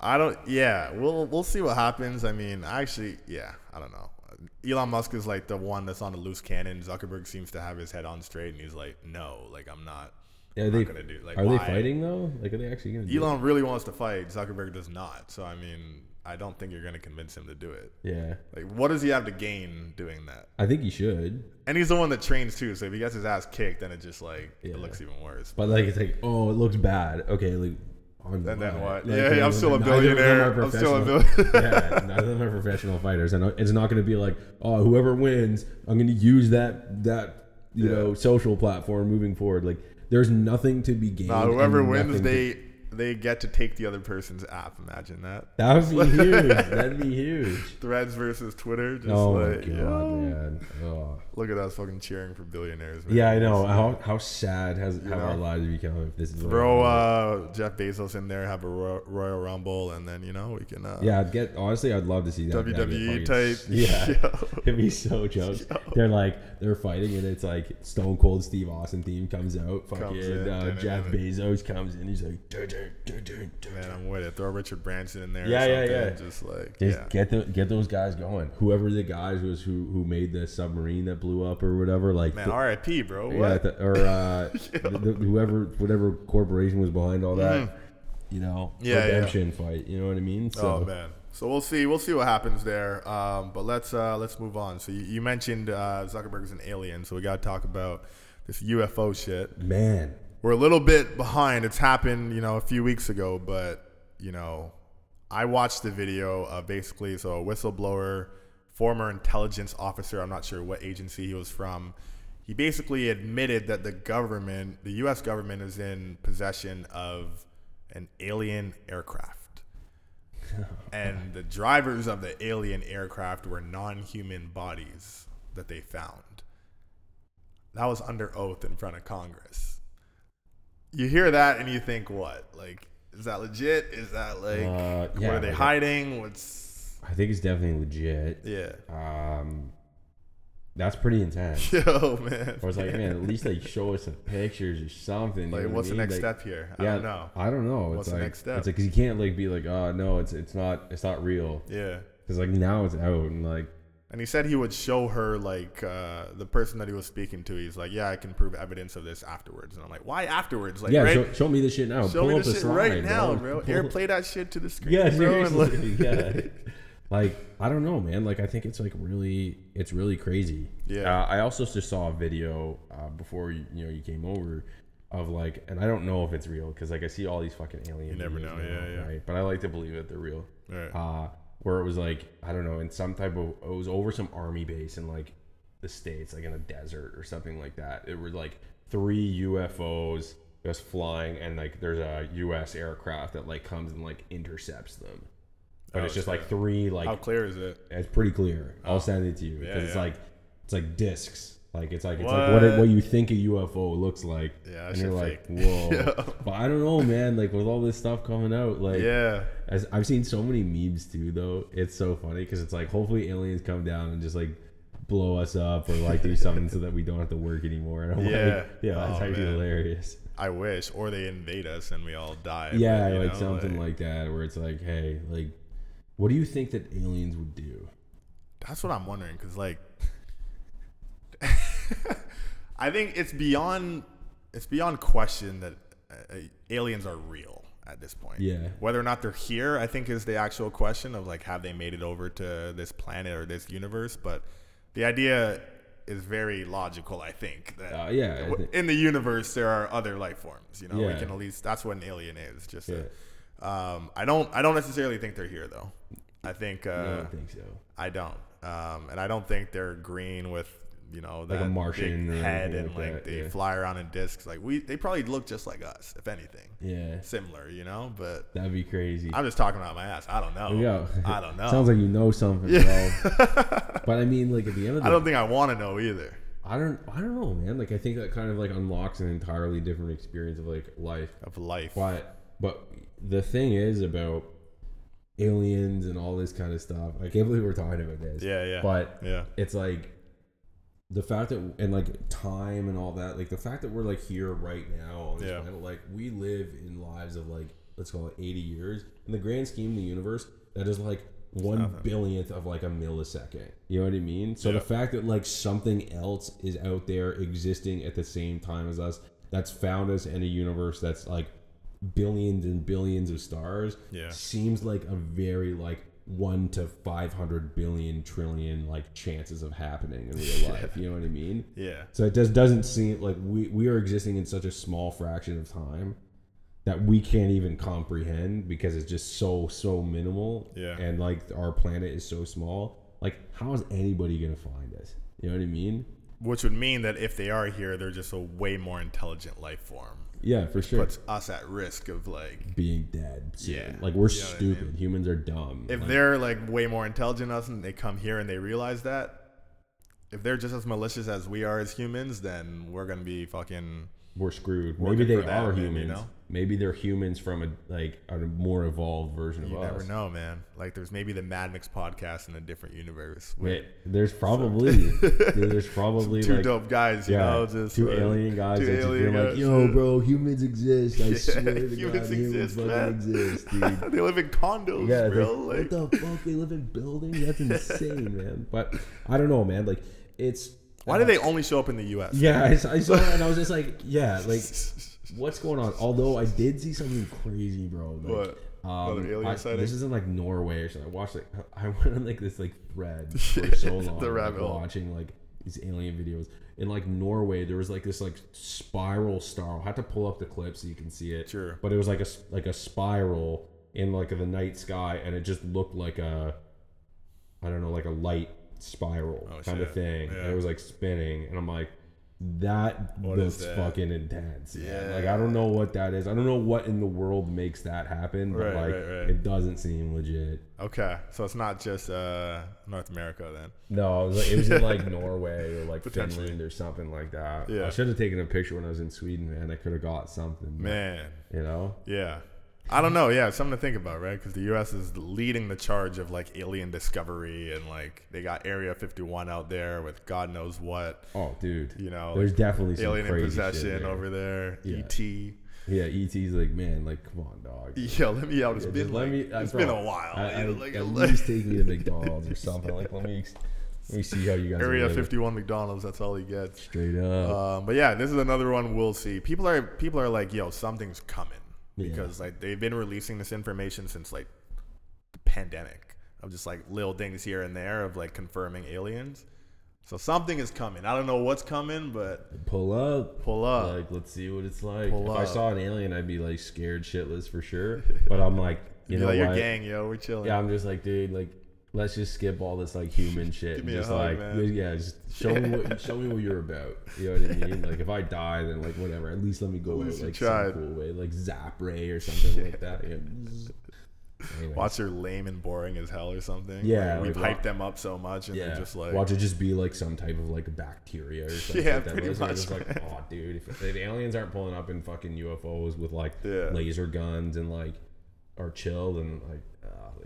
S2: I don't. Yeah, we'll we'll see what happens. I mean, actually, yeah, I don't know. Elon Musk is like the one that's on the loose cannon. Zuckerberg seems to have his head on straight, and he's like, "No, like I'm not.
S1: Yeah,
S2: I'm
S1: they
S2: gonna do. Like,
S1: are
S2: why?
S1: they fighting though? Like, are they actually gonna? do?
S2: Elon really wants to fight. Zuckerberg does not. So I mean, I don't think you're gonna convince him to do it.
S1: Yeah,
S2: Like, what does he have to gain doing that?
S1: I think he should.
S2: And he's the one that trains too. So if he gets his ass kicked, then it just like
S1: Yeah.
S2: it looks even worse.
S1: But like, it's like, oh, it looks bad. Okay, like, on
S2: And then
S1: what? Like,
S2: Yeah, I'm still a
S1: neither of them
S2: billionaire. I'm still a billionaire.
S1: yeah, none of them are professional fighters, and it's not going to be like, oh, whoever wins, I'm going to use that that you
S2: Yeah.
S1: know social platform moving forward. Like, there's nothing to be gained.
S2: Nah, whoever wins,
S1: to-
S2: they they get to take the other person's app. Imagine that.
S1: that would be huge. That'd be huge.
S2: Threads versus Twitter. Just
S1: oh my
S2: like,
S1: god,
S2: yo.
S1: man. Oh.
S2: Look at us fucking cheering for billionaires. Man.
S1: Yeah, I know. How how sad has have
S2: know?
S1: our lives become if this is
S2: Throw uh, Jeff Bezos in there, have a Ro- Royal Rumble, and then you know we can. Uh,
S1: Yeah, I'd get honestly, I'd love to see that.
S2: WWE type.
S1: Yeah,
S2: Yo.
S1: it'd be so jokes. They're like they're fighting, and it's like Stone Cold Steve Austin theme comes out. Fucking
S2: Comes in,
S1: uh, Jeff Bezos comes in. He's like, "Duh, duh,
S2: Man, I'm with it. Throw Richard Branson in there.
S1: Yeah, yeah,
S2: something,
S1: yeah.
S2: Just like
S1: Just
S2: yeah.
S1: get the get those guys going. Whoever the guys was who who made the submarine that blew up or whatever, like
S2: Man,
S1: the-
S2: R.I.P. Bro.
S1: yeah,
S2: What?
S1: the, or uh, the, whoever whatever corporation was behind all that, you know.
S2: Yeah, yeah.
S1: redemption fight. You know what I mean? So
S2: Oh man. So we'll see. We'll see what happens there. Um, but let's uh, let's move on. So you, you mentioned uh, Zuckerberg is an alien, so we got to talk about this UFO shit.
S1: man,
S2: We're a little bit behind. It's happened, you know, a few weeks ago, but you know, I watched the video of basically so a whistleblower, former intelligence officer. I'm not sure what agency he was from. He basically admitted that the government, the U.S. government, is in possession of an alien aircraft. and the drivers of the alien aircraft were non-human bodies that they found. That was under oath in front of Congress. You hear that and you think, what? Like, is that legit? Is that like,
S1: Uh,
S2: what are they
S1: like-
S2: hiding? What's,
S1: I think it's definitely legit.
S2: yeah.
S1: Um, that's pretty intense.
S2: Yo, man.
S1: I was like, man, at least like show us some pictures or something. you
S2: Like,
S1: know what
S2: what's the
S1: mean?
S2: next
S1: Like,
S2: step here? I
S1: yeah,
S2: don't know.
S1: I don't know.
S2: What's
S1: it's
S2: the
S1: like,
S2: next step?
S1: It's like 'cause you can't like be like, oh no, it's it's not it's not real.
S2: Yeah.
S1: Because like now it's out and like
S2: And he said he would show her like uh, the person that he was speaking to. He's like, yeah, I can prove evidence of this afterwards. And I'm like, why afterwards? Like,
S1: yeah,
S2: right,
S1: show, show me the shit now.
S2: show
S1: Pull
S2: me the shit
S1: slide,
S2: right now, bro.
S1: Pull-
S2: Airplay that shit to the screen,
S1: Yeah,
S2: bro. like-
S1: yeah. Like I don't know, man. Like I think it's like really, it's really crazy.
S2: Yeah.
S1: Uh, I also just saw a video uh, before you, you know you came over of like, and I don't know if it's real because like I see all these fucking alien.
S2: You never know, yeah, yeah.
S1: Right? But I like to believe that they're real.
S2: Right.
S1: Uh, where it was like I don't know in some type of it was over some army base in like the states, like in a desert or something like that. It was like three UFOs just flying, and like there's a U.S. aircraft that like comes and like intercepts them. But
S2: Oh,
S1: it's just like three like
S2: How clear is it?
S1: it's pretty clear. I'll oh. send it to you
S2: Yeah,
S1: because it's
S2: yeah.
S1: like it's like discs. Like it's like it's
S2: What?
S1: like what it, what you think a UFO looks like.
S2: Yeah,
S1: and you're like,
S2: fake.
S1: whoa.
S2: Yeah.
S1: But I don't know, man. Like with all this stuff coming out, like
S2: Yeah.
S1: as I've seen so many memes too, though. It's so funny because it's like hopefully aliens come down and just like blow us up or like do something so that we don't have to work anymore. And I'm
S2: Yeah.
S1: like, yeah, that's
S2: Oh,
S1: actually
S2: man.
S1: hilarious.
S2: I wish, or they invade us and we all die.
S1: Yeah,
S2: but,
S1: like
S2: know,
S1: something like that where it's like, hey, like, what do you think that aliens would do?
S2: That's what I'm wondering, because like, I think it's beyond it's beyond question that uh, aliens are real at this point.
S1: Yeah.
S2: Whether or not they're here, I think is the actual question of like, have they made it over to this planet or this universe? But the idea is very logical. I think that
S1: Uh, yeah,
S2: w-
S1: think-
S2: in the universe there are other life forms. You know, we can at least that's what an alien is. Just a- um, I don't I don't necessarily think they're here though. I think uh,
S1: I don't think so.
S2: I don't. Um, and I don't think they're green with you know
S1: Like a Martian
S2: head and
S1: like that,
S2: they
S1: yeah.
S2: fly around in discs. Like we, they probably look just like us, if anything,
S1: Yeah,
S2: similar. You know, but
S1: that'd be crazy.
S2: I'm just talking about my ass. I don't know.
S1: Go.
S2: I don't know.
S1: Sounds like you know something, bro. but I mean, like at the end of the
S2: I don't think I want to know either.
S1: I don't I don't know, man. Like I think that kind of like unlocks an entirely different experience of like life.
S2: Of life.
S1: But but the thing is about aliens and all this kind of stuff. I can't believe we're talking about this.
S2: Yeah, yeah.
S1: But
S2: yeah,
S1: it's like the fact that and like time and all that, like the fact that we're like here right now on this
S2: Yeah.
S1: planet, like we live in lives of like let's call it eighty years. In the grand scheme of the universe, that is like one billionth of like a millisecond. You know what I mean? So
S2: Yeah.
S1: the fact that like something else is out there existing at the same time as us, that's found us in a universe that's like billions and billions of stars
S2: Yeah.
S1: seems like a very like one to 500 billion trillion like chances of happening in real life you know what i mean?
S2: Yeah,
S1: so it just doesn't seem like we, we are existing in such a small fraction of time that we can't even comprehend because it's just so so minimal.
S2: Yeah.
S1: and like our planet is so small. Like how is anybody gonna find us? You know what i mean?
S2: Which would mean that if they are here, they're just a way more intelligent life form.
S1: Yeah for sure
S2: Puts us at risk of like
S1: being dead soon.
S2: Yeah.
S1: like we're
S2: You know what I
S1: stupid humans are dumb
S2: if
S1: Like,
S2: they're like way more intelligent than us and they come here and they realize that, if they're just as malicious as we are as humans, then we're gonna be fucking
S1: we're screwed. Maybe they
S2: for that,
S1: are
S2: man, you
S1: humans.
S2: know?
S1: Maybe they're humans from a like a more evolved version of
S2: You
S1: us.
S2: never know, man. Like there's maybe the Mad Mix podcast in a different universe. with
S1: Wait, there's probably dude, there's probably
S2: two
S1: like
S2: dope guys, you
S1: yeah,
S2: know, just
S1: two
S2: uh,
S1: alien guys
S2: two
S1: that just
S2: alien
S1: been like, yo, bro, humans exist. I
S2: Yeah,
S1: swear to
S2: humans
S1: God, humans
S2: exist,
S1: fucking
S2: man.
S1: exist, dude.
S2: they live in condos,
S1: Yeah,
S2: bro. like,
S1: what the fuck? They live in buildings? That's insane, man. But I don't know, man. Like it's
S2: why do they only show up in the U.S.?
S1: Yeah, I, saw- I saw it and I was just like, yeah, like what's going on? Although I did see something crazy, bro. Like,
S2: What? Another
S1: Um,
S2: alien
S1: I,
S2: sighting?
S1: this isn't like Norway or something. I watched like I went on like this like thread for so long,
S2: The
S1: like,
S2: rabbit hole.
S1: watching like these alien videos. In like Norway, there was like this like spiral star. I had to pull up the clip so you can see it.
S2: Sure.
S1: But it was like a like a spiral in like the night sky, and it just looked like a I don't know, like a light spiral
S2: Oh,
S1: kind of thing.
S2: Yeah.
S1: It was like spinning, and I'm like, that
S2: What
S1: looks
S2: that?
S1: fucking intense. Yeah.
S2: Yeah.
S1: Like I don't know what that is. I don't know what in the world makes that happen, but
S2: Right,
S1: like
S2: right, right.
S1: it doesn't seem legit.
S2: Okay, so it's not just uh, North America then.
S1: No, it was, like, it was in like Norway or like Finland or something like that.
S2: Yeah.
S1: I should have taken a picture when I was in Sweden, man. I could have got something. but,
S2: Man,
S1: You know?
S2: yeah. I don't know. Yeah, something to think about, right? Because the U.S. is leading the charge of like alien discovery, and like they got Area 51 out there with God knows what.
S1: Oh, dude.
S2: You know,
S1: There's
S2: like,
S1: definitely some
S2: alien in possession
S1: there.
S2: over there.
S1: Yeah.
S2: ET.
S1: Yeah, ET's like, man, like, come on, dog.
S2: Yeah, let me out. It's
S1: Yeah,
S2: been
S1: let
S2: like,
S1: me. I-
S2: it's
S1: bro,
S2: been a while.
S1: I, I,
S2: you know, like,
S1: at least take me to McDonald's or something. Like, let me let me see how you guys are
S2: Area
S1: living.
S2: 51 McDonald's. That's all he gets.
S1: Straight up.
S2: Um, but yeah, this is another one we'll see. People are people are like, yo, something's coming
S1: Yeah.
S2: because like they've been releasing this information since like the pandemic of just like little things here and there of like confirming aliens. So something is coming. I don't know what's coming, but
S1: Pull up.
S2: pull up.
S1: Like, let's see what it's like.
S2: Pull
S1: if I saw an alien, I'd be like scared shitless for sure. But I'm like, you know
S2: like your
S1: what?
S2: gang, yo, we're chilling.
S1: Yeah, I'm just like, dude, like, let's just skip all this like human shit. And just
S2: hug,
S1: like,
S2: man.
S1: yeah, just show me what show me what you're about. You know what I mean? Like, if I die, then like whatever. At least let me go out like
S2: tried.
S1: some cool way, like Zap Ray or something like that. Yeah. Anyways.
S2: Watch her lame and boring as hell or something.
S1: Yeah,
S2: Like, we've
S1: like,
S2: hyped them up so much, and
S1: yeah,
S2: they're just like,
S1: watch it just be like some type of like bacteria or something.
S2: Yeah,
S1: like that.
S2: pretty much,
S1: Just like, oh, dude, if, if aliens aren't pulling up in fucking UFOs with like laser guns and like are chill, and like,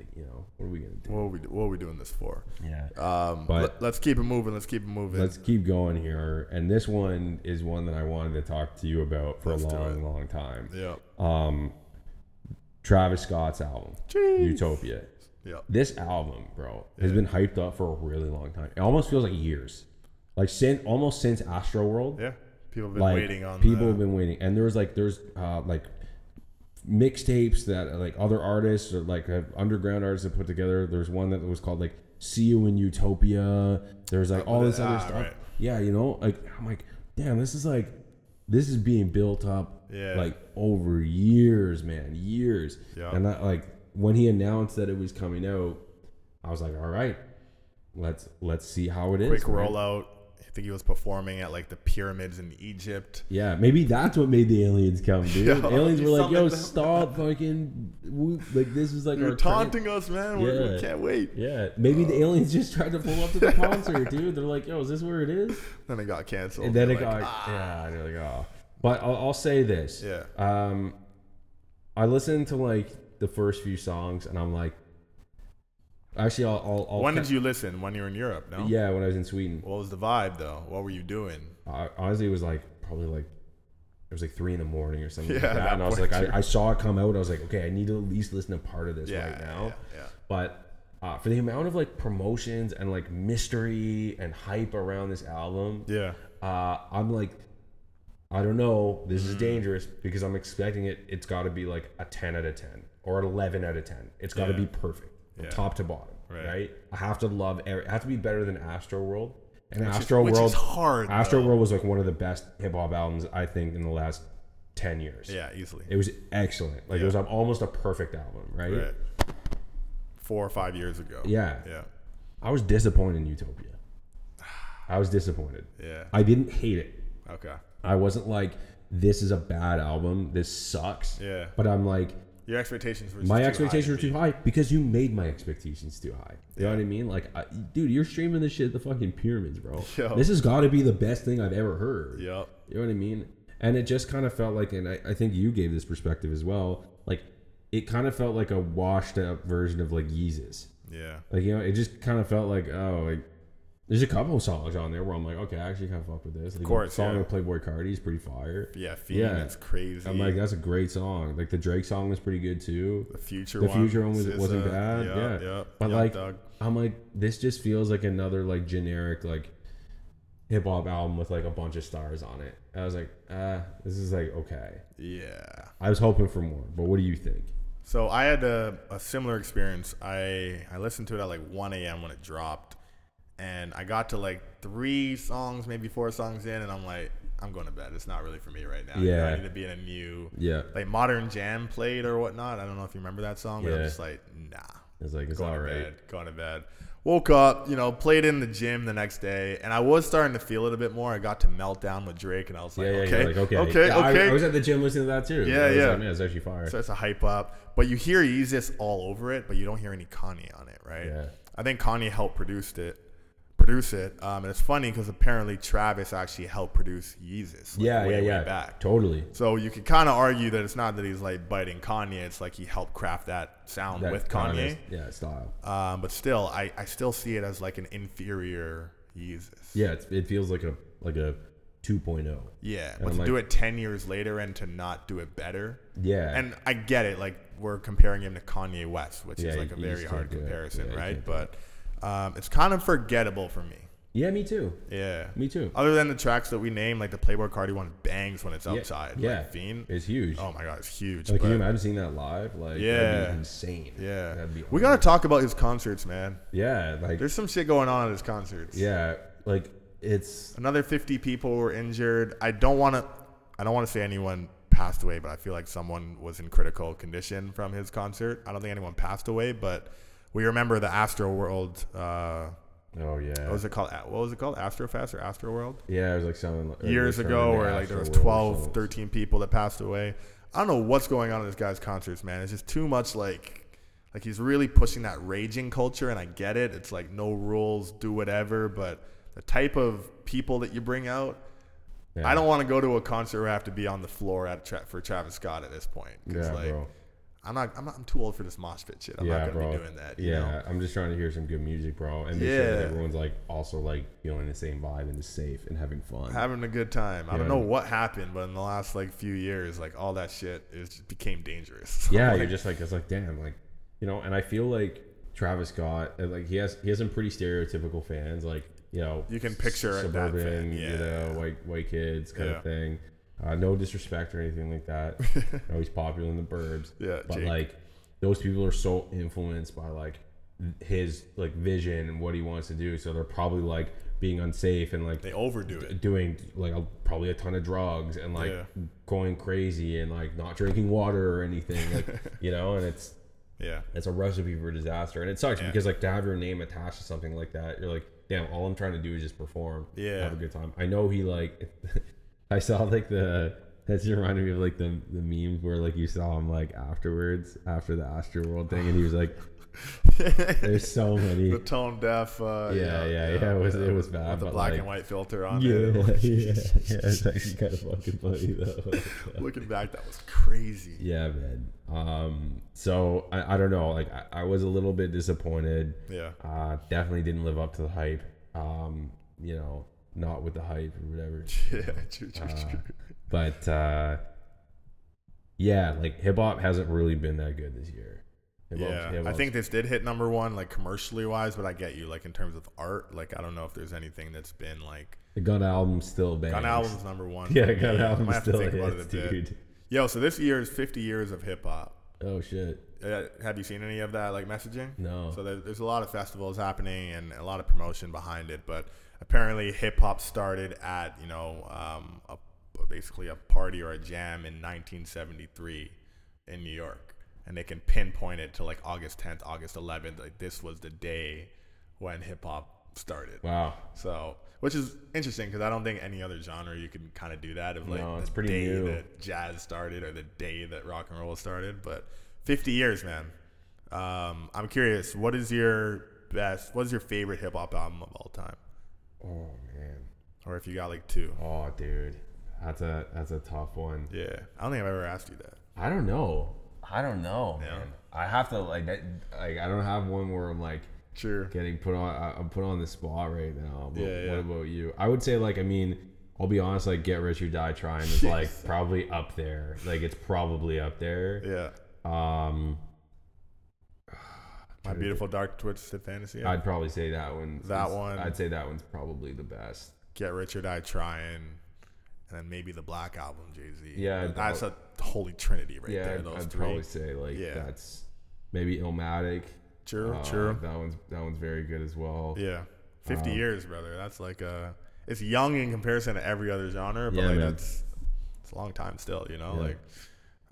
S1: like, you know, what are we gonna do?
S2: what are we what are we doing this for?
S1: Yeah.
S2: Um,
S1: But-
S2: let, us keep it moving. Let's keep it moving.
S1: Let's keep going here, and this one is one that I wanted to talk to you about for
S2: Let's
S1: a long, long time.
S2: yeah.
S1: Um, Travis Scott's album,
S2: Jeez.
S1: Utopia.
S2: Yeah.
S1: This album, bro, has been hyped up for a really long time. It almost feels like years, like since almost since Astro World.
S2: Yeah. People have been
S1: like
S2: waiting on
S1: people
S2: the,
S1: have been waiting, and there was like there's uh, like mixtapes that like other artists or like underground artists have put together. There's one that was called like "See You in Utopia." There's like all this other
S2: Ah,
S1: stuff.
S2: right.
S1: Yeah, you know, like I'm like, damn, this is like this is being built up
S2: Yeah.
S1: like over years, man, years.
S2: Yeah.
S1: And that like when he announced that it was coming out, I was like, all right, let's let's see how it is.
S2: quick rollout. I think he was performing at like the pyramids in Egypt.
S1: Yeah, maybe that's what made the aliens come, dude.
S2: Yo,
S1: aliens were like, "Yo, stop, fucking, woo. like this is like
S2: You're taunting us, man. We, we
S1: Yeah.
S2: can't wait.
S1: Yeah, maybe the aliens just tried to pull up to the concert, dude. They're like, "Yo, is this where it is?"
S2: Then it got canceled.
S1: And then
S2: They're
S1: it
S2: like,
S1: got,
S2: "Ah."
S1: yeah, they're like, "Oh." But I'll, I'll say this.
S2: Yeah.
S1: Um, I listened to like the first few songs, and I'm like, actually, I'll. I'll, I'll
S2: When did you listen? When you were in Europe? No.
S1: Yeah, when I was in Sweden.
S2: What was the vibe though? What were you doing?
S1: I, honestly, it was like probably like it was like three in the morning or something
S2: Yeah,
S1: like that. And I was like. I, I saw it come out. I was like, okay, I need to at least listen to part of this
S2: Yeah.
S1: right now.
S2: Yeah. yeah.
S1: But uh, for the amount of like promotions and like mystery and hype around this album,
S2: Yeah.
S1: uh, I'm like, I don't know. This
S2: Mm.
S1: is dangerous because I'm expecting it. It's got to be like a 10 out of 10 or an 11 out of 10. It's got to be perfect
S2: Yeah.
S1: top to bottom.
S2: Right.
S1: Right. I have to love. Every, I have to be better than Astro World. And
S2: Which is-
S1: Astro
S2: which
S1: World
S2: is hard.
S1: Astro
S2: though.
S1: World was like one of the best hip hop albums I think in the last ten years.
S2: Yeah, easily.
S1: It was excellent. Like
S2: Yeah.
S1: it was almost a perfect album, right?
S2: Right. Four or five years ago.
S1: Yeah.
S2: Yeah.
S1: I was disappointed in Utopia. I was disappointed.
S2: Yeah.
S1: I didn't hate it.
S2: Okay.
S1: I wasn't like, this is a bad album. This sucks.
S2: Yeah.
S1: But I'm like,
S2: Your expectations were
S1: my
S2: too high
S1: expectations were too high because you made my expectations too high. You know what I mean? Like, I, dude, you're streaming this shit at the fucking pyramids, bro.
S2: Yo.
S1: This has got to be the best thing I've ever heard.
S2: Yep.
S1: You know what I mean? and it just kind of felt like, and I, I think you gave this perspective as well. Like it kind of felt like a washed up version of like Yeezus.
S2: Yeah.
S1: Like you know, it just kind of felt like oh, like there's a couple of songs on there where I'm like, okay, I actually kind of fuck with this. Like,
S2: course,
S1: the song
S2: yeah.
S1: with Playboi Carti is pretty fire.
S2: Yeah. Fiend,
S1: Yeah.
S2: It's crazy.
S1: I'm like, that's a great song. Like the Drake song was pretty good too.
S2: the future
S1: The
S2: one.
S1: future one was, wasn't bad.
S2: Yeah.
S1: Yeah,
S2: yeah.
S1: but like,
S2: Thug.
S1: I'm like, this just feels like another like generic like hip hop album with like a bunch of stars on it. I was like, ah, this is like okay.
S2: Yeah.
S1: I was hoping for more, but what do you think?
S2: So I had a, a similar experience. I I listened to it at like 1 a.m. when it dropped, and I got to like three songs, maybe four songs in, and I'm like, I'm going to bed. It's not really for me right now. You know,
S1: Yeah.
S2: I need to be in a new
S1: Yeah,
S2: like Modern Jam played or whatnot. I don't know if you remember that song, but I'm just like, nah.
S1: it's like it's
S2: Going
S1: all
S2: to
S1: right.
S2: bed. Going to bed. Woke up, you know, played in the gym the next day, and I was starting to feel it a bit more. I got to meltdown with Drake, and I was like,
S1: Yeah, yeah,
S2: okay,
S1: like okay,
S2: okay,
S1: Yeah, I-
S2: okay.
S1: I, was at the gym listening to that too.
S2: Yeah,
S1: I was
S2: yeah.
S1: Like, Man, it's actually fire.
S2: starts to hype up. But you hear Yeezus all over it, but you don't hear any Kanye on it, right?
S1: Yeah.
S2: I think Kanye helped produce it. Produce it, um, and it's funny because apparently Travis actually helped produce Yeezus. like,
S1: yeah,
S2: way,
S1: yeah,
S2: way
S1: yeah.
S2: Back.
S1: Totally.
S2: So you could kind of argue that it's not that he's like biting Kanye; it's like he helped craft that sound
S1: That
S2: with Kanye.
S1: of- yeah, style.
S2: Um, but still, I, I still see it as like an inferior Yeezus.
S1: Yeah, it's, it feels like a like a 2.0.
S2: Yeah,
S1: And
S2: but
S1: I'm
S2: to
S1: like-
S2: do it ten years later and to not do it better,
S1: Yeah,
S2: and I get it. Like we're comparing him to Kanye West, which
S1: Yeah,
S2: is like a very hard
S1: can't do it.
S2: comparison,
S1: Yeah,
S2: right? But um, it's kind of forgettable for me.
S1: yeah, me too.
S2: Yeah,
S1: Me too.
S2: Other than the tracks that we name, like the Playboi Carti one bangs when it's
S1: Yeah,
S2: outside.
S1: Yeah,
S2: like Fiend.
S1: it's huge.
S2: Oh my god, it's huge.
S1: like, can you
S2: but-
S1: imagine seeing that live? Like, that'd
S2: Yeah.
S1: be insane.
S2: yeah,
S1: that'd be.
S2: we gotta talk about his concerts, man.
S1: Yeah, like,
S2: There's some shit going on at his concerts.
S1: yeah, like it's
S2: Another 50 people were injured. I don't want to. I don't want to say anyone passed away, but I feel like someone was in critical condition from his concert. I don't think anyone passed away, but we remember the Astroworld. Uh,
S1: oh yeah,
S2: what was it called? What was it called? Astrofest or Astroworld?
S1: yeah. It was like something
S2: Years ago, where like there was
S1: Astro
S2: 12, 13 people that passed away. I don't know what's going on in this guy's concerts, man. It's just too much like like he's really pushing that raging culture and I get it. It's like no rules, do whatever, but the type of people that you bring out,
S1: Yeah.
S2: I don't want to go to a concert where I have to be on the floor at tra- for Travis Scott at this point.
S1: Yeah,
S2: like,
S1: bro.
S2: I'm not, I'm not. I'm too old for this mosh pit shit. I'm
S1: yeah,
S2: not gonna
S1: bro.
S2: be doing that. You
S1: yeah,
S2: know?
S1: I'm just trying to hear some good music, bro, and make sure that everyone's like also like feeling the same vibe and is safe and having fun.
S2: having a good time. I don't know what happened, but in the last like few years, like all that shit is just became dangerous.
S1: yeah,
S2: Like,
S1: you're just like it's like damn, like you know, and I feel like Travis Scott, uh, like he has he has some pretty stereotypical fans, like you know,
S2: You can picture
S1: suburban,
S2: fan,
S1: you know, white white kids kind
S2: Yeah.
S1: of thing. Uh, no disrespect or anything like that. I know he's popular in the burbs,
S2: Yeah,
S1: but
S2: Jake.
S1: like those people are so influenced by like his like vision and what he wants to do, so they're probably like being unsafe and like
S2: they overdo it.
S1: doing like a, probably a ton of drugs and like
S2: Yeah.
S1: going crazy and like not drinking water or anything like you know and it's
S2: Yeah,
S1: it's a recipe for disaster and it sucks
S2: Yeah.
S1: because like to have your name attached to something like that you're like damn all i'm trying to do is just perform
S2: Yeah.
S1: have a good time i know he like i saw like the that's reminded me of like the the memes where like you saw him like afterwards after the Astroworld thing and he was like there's so many
S2: the tone deaf. Uh,
S1: Yeah, yeah, yeah, it was- it was bad,
S2: With the black
S1: like-
S2: and white filter on
S1: yeah,
S2: it.
S1: yeah, yeah. It's actually kind of fucking funny though.
S2: Looking back, that was crazy.
S1: yeah, man. Um, so I, I don't know. Like I, I was a little bit disappointed.
S2: Yeah,
S1: Uh, definitely didn't live up to the hype. Um, you know, not with the hype or whatever.
S2: yeah, true, true,
S1: Uh,
S2: true.
S1: but uh, yeah, like hip hop hasn't really been that good this year. Hip-hop's-
S2: Yeah, I
S1: hip-hop's-
S2: think this did hit number one, like commercially wise, but I get you. Like in terms of art, like I don't know if there's anything that's been like
S1: the Gun album still bangs.
S2: Gun album's number one.
S1: Yeah, Gun.
S2: I
S1: album still hits,
S2: it a bit.
S1: dude.
S2: Yo, so this year is 50 years of hip hop.
S1: Oh shit.
S2: Uh, have you seen any of that like messaging?
S1: No.
S2: So there, there's a lot of festivals happening and a lot of promotion behind it, but apparently hip hop started at you know um, a, basically a party or a jam in 1973 in New York, and they can pinpoint it to like August 10th, August 11th. Like this was the day when hip hop started.
S1: Wow.
S2: So, which is interesting because I don't think any other genre you can kind of do that of like
S1: No,
S2: the
S1: it's pretty
S2: day
S1: new.
S2: that jazz started or the day that rock and roll started. But 50 years, man. Um, I'm curious, what is your best? What is your favorite hip hop album of all time?
S1: Oh man.
S2: Or if you got like two,
S1: Oh dude. that's a that's a tough one.
S2: Yeah, I don't think I've ever asked you that.
S1: I don't know. I don't know,
S2: Yeah.
S1: man. I have to like that. Like I don't have one where I'm like
S2: Sure.
S1: getting put on. I- I'm put on the spot right now. But
S2: Yeah, yeah.
S1: What about you? I would say like I mean. I'll be honest, like Get Rich or Die Trying is like probably up there. Like it's probably up there.
S2: Yeah.
S1: Um,
S2: My beautiful dark twisted fantasy.
S1: I'd probably say that one.
S2: That one.
S1: I'd say that one's probably the best.
S2: Get Rich or Die Trying, and then maybe the Black Album, Jay Z.
S1: Yeah,
S2: that's a holy trinity right
S1: yeah,
S2: there. Those
S1: I'd
S2: three.
S1: probably say like
S2: Yeah.
S1: that's maybe Illmatic.
S2: True,
S1: Uh,
S2: true.
S1: That one's that one's very good as well.
S2: Yeah, fifty
S1: Um,
S2: years, brother. That's like uh It's young in comparison to every other genre, but
S1: Yeah,
S2: like
S1: man.
S2: that's it's a long time still. You know,
S1: Yeah.
S2: like.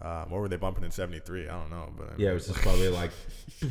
S2: Uh, what were they bumping in '73? I don't know, but I mean,
S1: Yeah, it was just probably like,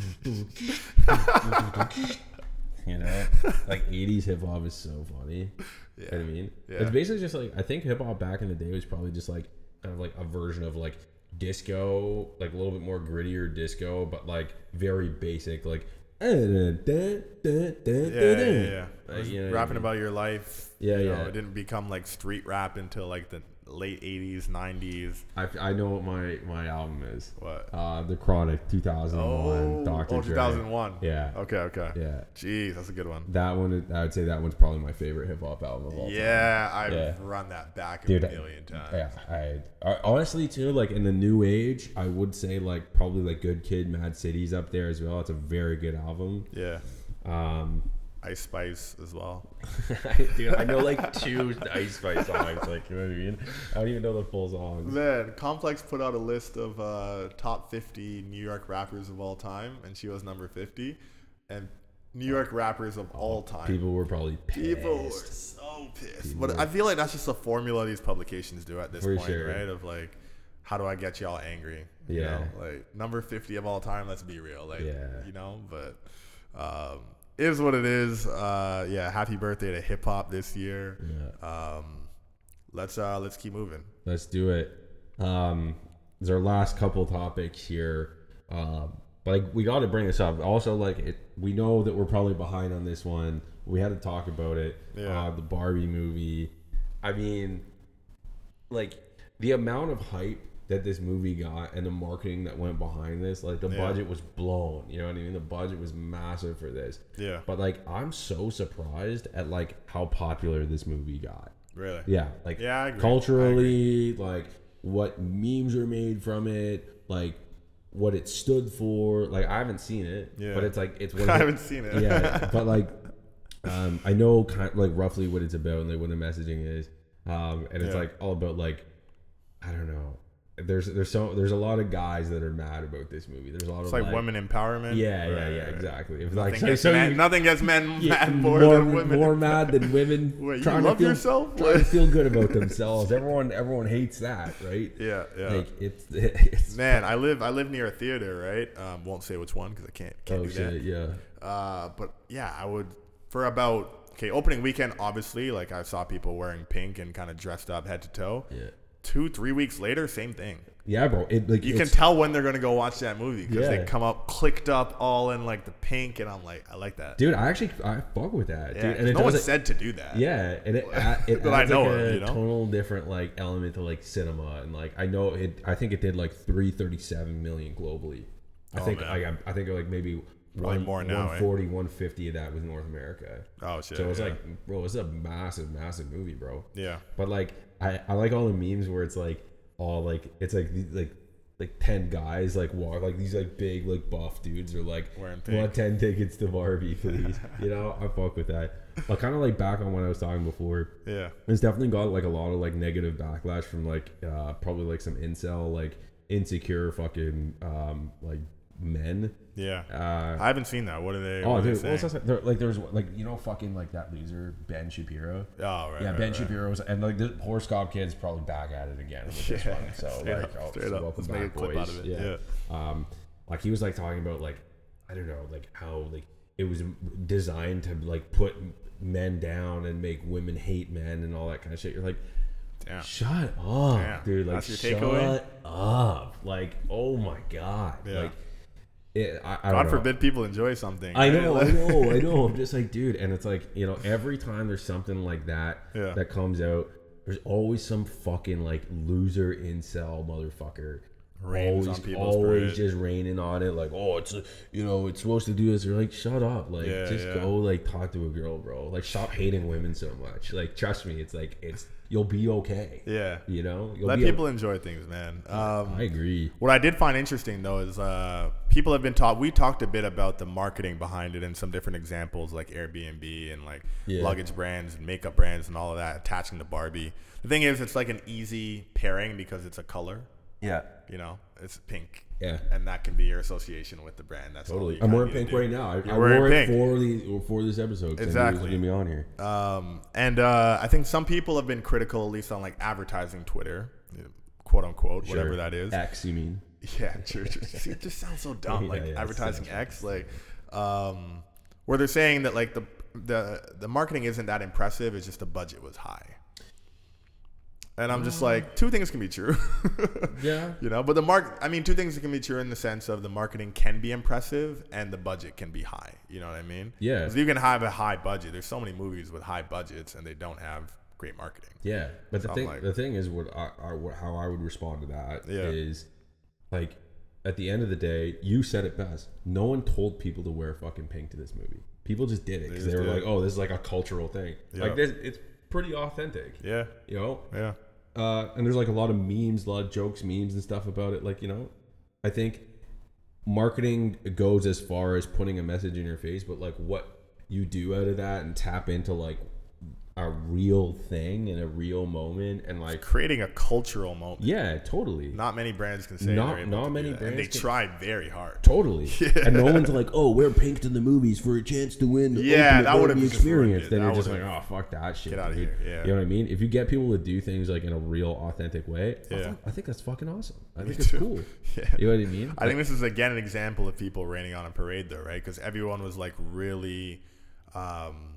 S1: you know, like '80s hip hop is so funny. You know what I mean,
S2: Yeah.
S1: it's basically just like I think hip hop back in the day was probably just like kind of like a version of like disco, like a little bit more grittier disco, but like very basic, like. Yeah,
S2: yeah, yeah, yeah.
S1: Like, you know what I
S2: rapping
S1: mean?
S2: about your life.
S1: Yeah,
S2: you know,
S1: yeah.
S2: It didn't become like street rap until like the late '80s, '90s.
S1: I, I know what my my album is.
S2: What?
S1: Uh, The Chronic, 2001,
S2: Oh,
S1: Dr.
S2: oh,
S1: Dre.
S2: 2001.
S1: Yeah.
S2: Okay, okay.
S1: Yeah.
S2: Jeez, that's a good one.
S1: That one, I would say that one's probably my favorite hip hop album of all time.
S2: Yeah, I've
S1: Yeah.
S2: run that back a
S1: Dude, I-
S2: million times.
S1: Yeah, I, I honestly too like in the new age, I would say like probably like Good Kid, Mad City's up there as well. It's a very good album.
S2: Yeah.
S1: Um,
S2: Ice Spice as well.
S1: dude, I know like two Ice Spice songs. Like you know what I mean? I don't even know the full songs.
S2: Man, Complex put out a list of uh, top 50 New York rappers of all time, and she was number 50. And New York rappers of all time.
S1: People were probably pissed.
S2: People were so pissed.
S1: People
S2: But I feel like that's just a formula these publications do at this point,
S1: sure.
S2: right? Of like, how do I get y'all angry? You
S1: Yeah.
S2: know? Like, number 50 of all time, let's be real. Like,
S1: Yeah.
S2: you know, but um, is what it is. Uh, yeah, happy birthday to hip hop this year.
S1: Yeah.
S2: Um, let's uh, let's keep moving.
S1: Let's do it. Um, there's our last couple topics here. Um, but like we got to bring this up. Also, like it, we know that we're probably behind on this one. We had to talk about it.
S2: Yeah.
S1: Uh, the Barbie movie. I mean, like the amount of hype that this movie got and the marketing that went behind this, like the
S2: Yeah.
S1: budget was blown. You know what I mean? The budget was massive for this.
S2: Yeah.
S1: But like, I'm so surprised at like how popular this movie got.
S2: Really?
S1: Yeah, like
S2: Yeah,
S1: culturally, like what memes are made from it, like what it stood for. Like I haven't seen it,
S2: Yeah.
S1: but it's like it's what
S2: I haven't seen it.
S1: yeah, but like um, I know kind of, like roughly what it's about and like what the messaging is, um, and it's
S2: Yeah.
S1: like all about like I don't know. There's there's so there's a lot of guys that are mad about this movie. There's a lot
S2: It's
S1: of
S2: like, women empowerment.
S1: Yeah, yeah,
S2: Right,
S1: yeah,
S2: right.
S1: exactly. If
S2: Nothing,
S1: like
S2: gets
S1: so
S2: men,
S1: you-
S2: nothing gets men
S1: yeah,
S2: mad more,
S1: more,
S2: than women.
S1: more mad than women
S2: Wait,
S1: trying
S2: love
S1: to feel,
S2: yourself?
S1: trying to feel good about themselves. Everyone, everyone hates that, right?
S2: yeah, yeah.
S1: Like it's, it's
S2: Man, I live I live near a theater, right? Um, won't say which one because I can't can't
S1: oh
S2: do
S1: shit, yeah.
S2: Uh, but yeah, I would for about okay opening weekend. Obviously, like I saw people wearing pink and kind of dressed up head to toe.
S1: yeah,
S2: Two three weeks later, same thing.
S1: yeah, bro. It like
S2: You can tell when they're gonna go watch that movie because
S1: Yeah.
S2: they come up clicked up all in like the pink, and I'm like, I like that.
S1: dude. I actually I fuck with that,
S2: yeah,
S1: dude. And it
S2: no one
S1: it,
S2: said to do that.
S1: yeah, and it it
S2: That I know
S1: like
S2: of,
S1: a
S2: you know?
S1: total different like element to like cinema and like I know it. I think it did like three thirty seven million globally. I
S2: Oh,
S1: think like I, I think like maybe.
S2: Probably
S1: one,
S2: more now, eh?
S1: 140, 150 of that was North America.
S2: Oh shit.
S1: So it's
S2: yeah.
S1: like, bro, it's a massive, massive movie, bro.
S2: yeah.
S1: But like, I, I like all the memes where it's like all like it's like these, like like ten guys like walk like these like big like buff dudes are like want ten tickets to Barbie, please. you know, I fuck with that. But kind of like back on what I was talking before.
S2: Yeah.
S1: It's definitely got like a lot of like negative backlash from like uh probably like some incel like insecure fucking um like men.
S2: Yeah.
S1: Uh,
S2: I haven't seen that. What are they?
S1: Oh,
S2: what they
S1: dude,
S2: saying?
S1: that? There, like, there's like you know, fucking like that loser Ben Shapiro.
S2: Oh, right.
S1: Yeah,
S2: right,
S1: Ben
S2: right.
S1: Shapiro's and like the horoscope kid's probably back at it again with this one. So
S2: straight
S1: like,
S2: up,
S1: oh,
S2: straight
S1: so
S2: up.
S1: welcome
S2: Let's make a
S1: back,
S2: clip
S1: boys.
S2: out of it,
S1: Um, like he was like talking about like I don't know, like how like it was designed to like put men down and make women hate men and all that kind of shit. You're like,
S2: Damn.
S1: shut up,
S2: Damn.
S1: dude. Like, shut
S2: takeaway?
S1: up. Like, oh my god.
S2: Yeah.
S1: Like, it, I, I don't
S2: God
S1: know.
S2: forbid people enjoy something.
S1: I
S2: right?
S1: know, I know, I know. I'm just like, dude, and it's like, you know, every time there's something like that
S2: Yeah.
S1: that comes out, there's always some fucking like loser incel motherfucker.
S2: Rains
S1: always, always just raining on it, like, oh, it's you know, it's supposed to do this. You're like, shut up, like,
S2: Yeah,
S1: just
S2: yeah.
S1: go, like, talk to a girl, bro. Like, stop hating women so much. Like, trust me, it's like, it's you'll be okay.
S2: Yeah.
S1: You know, you'll
S2: Let people enjoy things, man. Um,
S1: I agree.
S2: What I did find interesting though is uh, people have been taught. We talked a bit about the marketing behind it and some different examples like Airbnb and like
S1: Yeah.
S2: luggage brands and makeup brands and all of that attaching to Barbie. The thing is, it's like an easy pairing because it's a color.
S1: Yeah,
S2: You know, it's pink.
S1: Yeah.
S2: and that can be your association with the brand. That's
S1: totally. I'm wearing pink right now. I, I
S2: wearing
S1: wore it
S2: pink.
S1: for the for this episode. I knew it was
S2: Exactly.
S1: gonna be on here.
S2: Um, and uh, I think some people have been critical, at least on like advertising Twitter, quote unquote, whatever that is.
S1: X, you mean?
S2: Yeah, true. true. See, it just sounds so dumb,
S1: Yeah,
S2: like
S1: yeah,
S2: advertising X, like um, where they're saying that like the the the marketing isn't that impressive. It's just the budget was high. And I'm just like, two things can be true.
S1: Yeah.
S2: you know, but the mark, I mean, two things can be true in the sense of the marketing can be impressive and the budget can be high. You know what I mean?
S1: Yeah.
S2: 'Cause you can have a high budget. There's so many movies with high budgets and they don't have great marketing.
S1: Yeah, but the
S2: I'm
S1: thing,
S2: like-
S1: the thing is, what I, I, what, how I would respond to that is,
S2: Yeah.
S1: like, at the end of the day, you said it best. No one told people to wear fucking pink to this movie. People just did it because they,
S2: just
S1: were
S2: did.
S1: like, "Oh, this is like a cultural thing."
S2: Yeah.
S1: Like this, it's pretty authentic.
S2: Yeah.
S1: You know,
S2: Yeah.
S1: Uh, and there's like a lot of memes, a lot of jokes, memes, and stuff about it. Like you know, I think marketing goes as far as putting a message in your face, but like what you do out of that and tap into like a real thing in a real moment and like
S2: Creating a cultural moment.
S1: yeah, totally.
S2: Not many brands can say
S1: Not- not many brands
S2: And they
S1: can-
S2: try very hard.
S1: Totally. And no one's like, oh, wear pink to the movies for a chance to win the
S2: Yeah, that would've
S1: Barbie experience. Then
S2: That
S1: you're just like, oh, fuck that shit.
S2: Get outta
S1: dude."
S2: here, yeah.
S1: You know what I mean? If you get people to do things like in a real, authentic way, I
S2: Yeah.
S1: think- I think that's fucking awesome. I think it's cool.
S2: Yeah.
S1: You know what I mean?
S2: I think this is again an example of people raining on a parade, though, right? Because everyone was like really, um,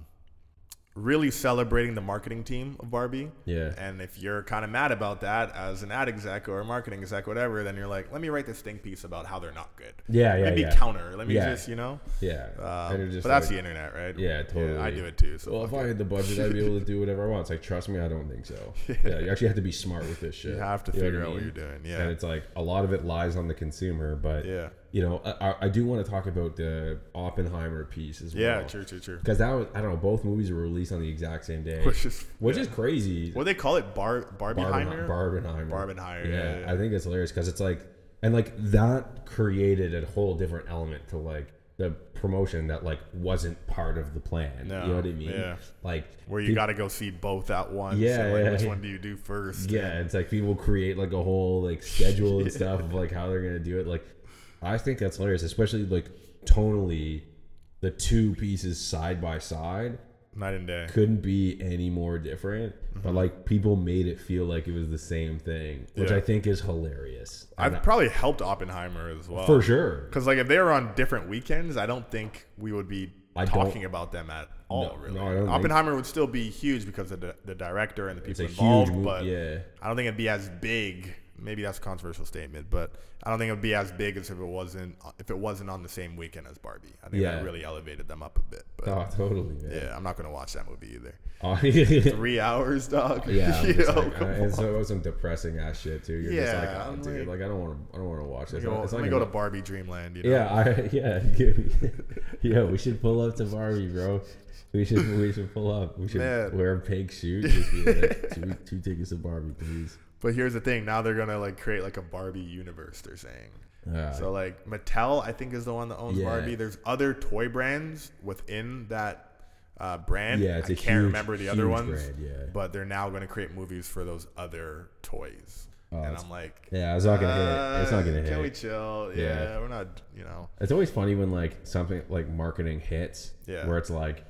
S2: really celebrating the marketing team of Barbie.
S1: Yeah.
S2: And if you're kind of mad about that as an ad exec or a marketing exec, whatever, then you're like, let me write this think piece about how they're not good.
S1: Yeah, yeah,
S2: Let me
S1: yeah.
S2: counter. Let me
S1: Yeah.
S2: just, you know.
S1: yeah.
S2: Um,
S1: And it's just
S2: but that's
S1: like-
S2: the internet, right?
S1: Yeah, totally.
S2: I do it too. So
S1: well, if I had the budget, I'd be able to do whatever I want. It's like, trust me, I don't think so. Yeah, you actually have to be smart with this shit.
S2: You have to
S1: know
S2: figure
S1: I
S2: out what you're doing. Yeah.
S1: And it's like a lot of it lies on the consumer, but
S2: Yeah.
S1: You know, I, I- do want to talk about the Oppenheimer piece as well.
S2: yeah, true, true, true.
S1: Because that was, I don't know, both movies were released on the exact same day,
S2: Which is
S1: which
S2: yeah.
S1: is crazy.
S2: what they call it? Bar Barbieheimer.
S1: Barbenheimer.
S2: Barbenheimer,
S1: Yeah,
S2: yeah, yeah.
S1: I think it's hilarious because it's like, and like that created a whole different element to like the promotion that like wasn't part of the plan.
S2: No,
S1: you know what I mean?
S2: yeah.
S1: Like
S2: where you got to go see both at once.
S1: Yeah,
S2: and, like,
S1: yeah,
S2: which
S1: yeah.
S2: one do you do first?
S1: Yeah, it's like people create like a whole like schedule and stuff of like how they're gonna do it. Like, I think that's hilarious, especially like tonally, the two pieces side by side
S2: night and day.
S1: couldn't be any more different. But like people made it feel like it was the same thing, which
S2: Mm-hmm. Yeah.
S1: I think is hilarious.
S2: I've probably helped Oppenheimer as well.
S1: for sure.
S2: Because like if they were on different weekends, I don't think we would be
S1: I
S2: talking about them at all.
S1: No,
S2: really,
S1: no, don't think-
S2: Oppenheimer would still be huge because of the, the director and the people involved. but
S1: yeah.
S2: I don't think it'd be as big. Maybe that's a controversial statement, but I don't think it'd be as big as if it wasn't if it wasn't on the same weekend as Barbie. I think
S1: Yeah.
S2: that really elevated them up a bit. But
S1: Oh, totally. Man.
S2: yeah, I'm not gonna watch that movie either.
S1: Oh.
S2: Three hours, dog.
S1: Yeah,
S2: You know,
S1: like, uh, and so it was some depressing ass shit too. You're just
S2: Yeah,
S1: like, oh, dude,
S2: like-
S1: like I don't want to, I don't want to watch this.
S2: Let me go,
S1: It's like
S2: me go
S1: a-
S2: to Barbie Dreamland. You know?
S1: Yeah, I yeah, yeah. We should pull up to Barbie, bro. We should we should pull up. We should
S2: Man.
S1: wear a pink suit. Just be like, two, two tickets to Barbie, please.
S2: But here's the thing: now they're gonna like create like a Barbie universe. They're saying.
S1: Uh,
S2: So like Mattel, I think is the one that owns
S1: Yeah.
S2: Barbie. There's other toy brands within that uh, brand.
S1: Yeah, it's
S2: I
S1: a
S2: can't
S1: huge,
S2: remember the other ones.
S1: brand, yeah.
S2: But they're now going to create movies for those other toys, Oh,
S1: and
S2: I'm like,
S1: yeah, it's not gonna hit. It's not gonna
S2: uh,
S1: hit.
S2: Can we chill? Yeah,
S1: Yeah.
S2: we're not. You know.
S1: It's always funny when like something like marketing hits,
S2: Yeah.
S1: where it's like,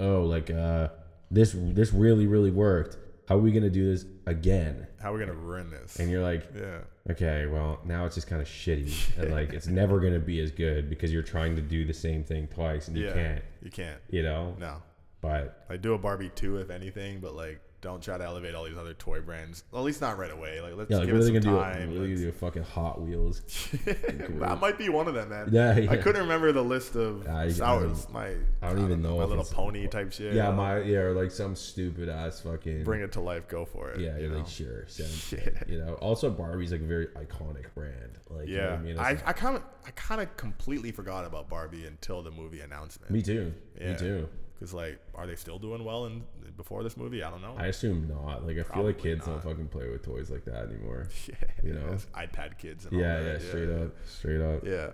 S1: oh, like uh, this this really really worked. How are we gonna do this again?
S2: How are we gonna ruin this?
S1: And you're like,
S2: yeah.
S1: okay, well now it's just kind of shitty, and like it's never gonna be as good because you're trying to do the same thing twice and you
S2: yeah.
S1: can't,
S2: You can't.
S1: you know.
S2: No.
S1: But
S2: I do a Barbie two if anything, but like don't try to elevate all these other toy brands. Well, at least not right away. Like let's
S1: Yeah, like
S2: give
S1: what
S2: it some
S1: gonna do?
S2: time.
S1: What are they gonna do? Fucking Hot Wheels.
S2: that might be one of them, man.
S1: Yeah,
S2: I couldn't remember the list of
S1: I- I
S2: sours.
S1: don't-
S2: My
S1: I don't even know
S2: my little pony type shit.
S1: Yeah, my yeah, or like some stupid ass fucking.
S2: bring it to life. Go for it.
S1: yeah,
S2: you
S1: you're
S2: know?
S1: like sure,
S2: Yeah.
S1: You know, also Barbie's like a very iconic brand. Like, you know
S2: Yeah,
S1: I mean,
S2: I, I kind of I kind of completely forgot about Barbie until the movie announcement.
S1: me too. Me too.
S2: Because like, are they still doing well in before this movie? I don't know.
S1: I assume not. Like, I feel like kids
S2: not.
S1: don't fucking play with toys like that anymore.
S2: yeah,
S1: you know?
S2: iPad kids. And all
S1: Yeah,
S2: that.
S1: yeah, straight up, straight up.
S2: Yeah.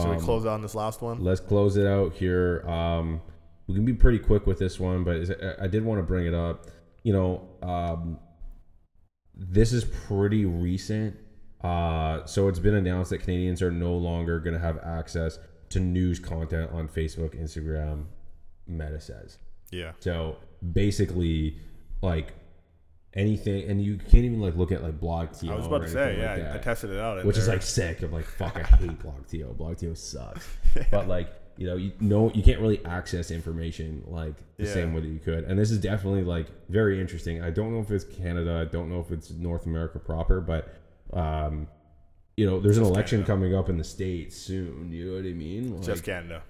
S2: Should we
S1: Um,
S2: close out on this last one?
S1: Let's close it out here. Um, we can be pretty quick with this one, but I did want to bring it up. You know, um, this is pretty recent. Uh, so it's been announced that Canadians are no longer going to have access to news content on Facebook, Instagram. Meta says
S2: Yeah.
S1: so. Basically, like anything, and you can't even like look at like BlogTO.
S2: I was about to say, yeah,
S1: like
S2: I tested it out.
S1: which is like sick. I'm like, fuck, I hate BlogTO. BlogTO sucks. But like, you know, you know, you can't really access information like the
S2: Yeah.
S1: same way that you could. And this is definitely like very interesting. I don't know if it's Canada. I don't know if it's North America proper, but um, you know, there's an
S2: Just
S1: election
S2: Canada.
S1: coming up in the states soon. You know what I mean? Like,
S2: just Canada.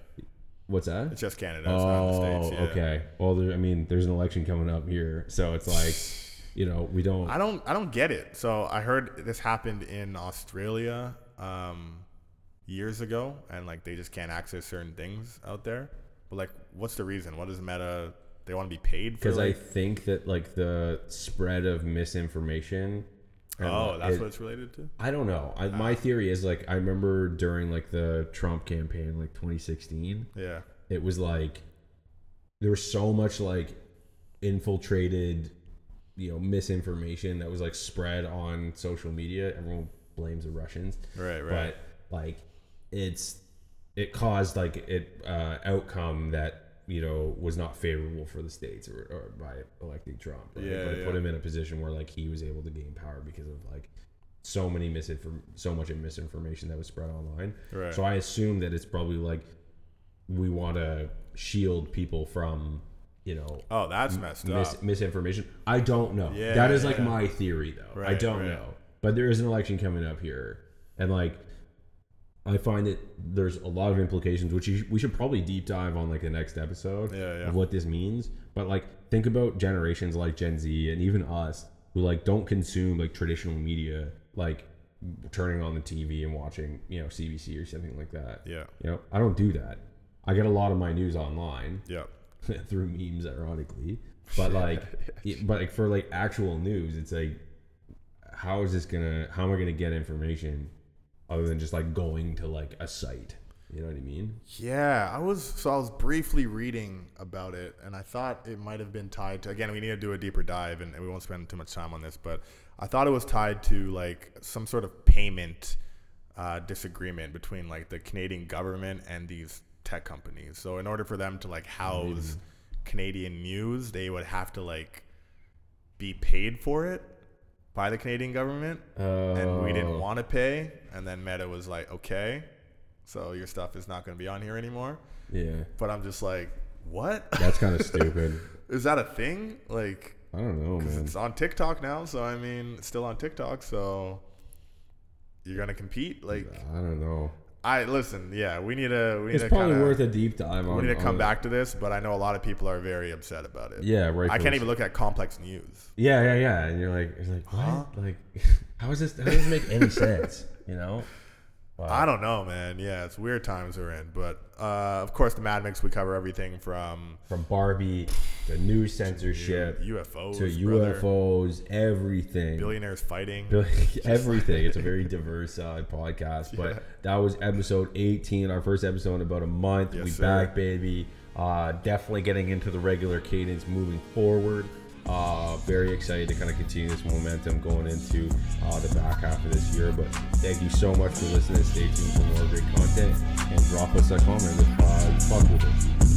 S1: What's that?
S2: It's just Canada. It's not the
S1: Oh,
S2: states. Yeah.
S1: okay. Well, there, I mean, there's an election coming up here, so it's like, you know, we don't.
S2: I don't I don't get it. So I heard this happened in Australia um, years ago, and like they just can't access certain things out there. But like, what's the reason? What does Meta? They want to be paid for?
S1: because I think that like the spread of misinformation.
S2: Oh, that's
S1: it-
S2: what it's related to.
S1: I don't know. I, my theory is like I remember during like the Trump campaign, like 2016,
S2: Yeah.
S1: it was like there was so much like infiltrated, you know, misinformation that was like spread on social media. Everyone blames the Russians,
S2: Right. Right.
S1: but like it's it caused like it uh, outcome that you know was not favorable for the states or, or by electing Trump. Right?
S2: Yeah,
S1: but it put him in a position where like he was able to gain power because of like so many misinform so much misinformation that was spread online.
S2: Right.
S1: So I assume that it's probably like we want to shield people from you know
S2: oh, that's messed
S1: mis-
S2: up.
S1: misinformation. I don't know.
S2: Yeah,
S1: that is like
S2: yeah.
S1: my theory, though. I don't
S2: right.
S1: know. But there is an election coming up here, and like, I find that there's a lot of implications, which you we should probably deep dive on like the next episode
S2: Yeah, yeah.
S1: of what this means. But like, think about generations like Gen Z and even us who like don't consume like traditional media, like turning on the TV and watching, you know, CBC or something like that.
S2: Yeah.
S1: You know, I don't do that. I get a lot of my news online
S2: Yeah.
S1: through memes, ironically. But like, it- but like for like actual news, it's like, how is this gonna? How am I gonna get information other than just like going to like a site? You know what I mean?
S2: Yeah, I was so I was briefly reading about it, and I thought it might have been tied to. Again, we need to do a deeper dive, and, and we won't spend too much time on this, but I thought it was tied to like some sort of payment uh, disagreement between like the Canadian government and these tech companies. So in order for them to like house Canadian news, they would have to like be paid for it by the Canadian government, and we didn't
S1: Oh.
S2: want to pay. And then Meta was like, okay, so your stuff is not going to be on here anymore.
S1: Yeah,
S2: But I'm just like, what?
S1: that's kind of stupid.
S2: is that a thing? Like,
S1: I don't know, man.
S2: it's on TikTok now. So, I mean, it's still on TikTok. So you're going to compete? Like,
S1: I don't know.
S2: I listen, yeah, we need to, we need
S1: It's
S2: to
S1: probably
S2: kinda,
S1: worth a deep dive on.
S2: we need to come back to this, but I know a lot of people are very upset about it.
S1: Yeah, right.
S2: I can't even look at complex news.
S1: Yeah, yeah, yeah. And you're like, you're like, what?
S2: Huh?
S1: Like, how is this? How does this make any sense? You know? Wow.
S2: I don't know, man. Yeah, it's weird times we're in. But uh, of course, the Mad Mix, we cover everything from
S1: From Barbie to news censorship
S2: UFOs
S1: to
S2: brother,
S1: UFOs, everything.
S2: billionaires fighting.
S1: Bill- everything. It's a very diverse uh, podcast. But
S2: Yeah.
S1: that was episode 18, our first episode in about a month.
S2: Yes,
S1: we
S2: sir.
S1: back, baby. Uh, definitely getting into the regular cadence moving forward. Uh, very excited to kind of continue this momentum going into uh, the back half of this year. But thank you so much for listening. Stay tuned for more great content and drop us a comment if uh, you fuck with it.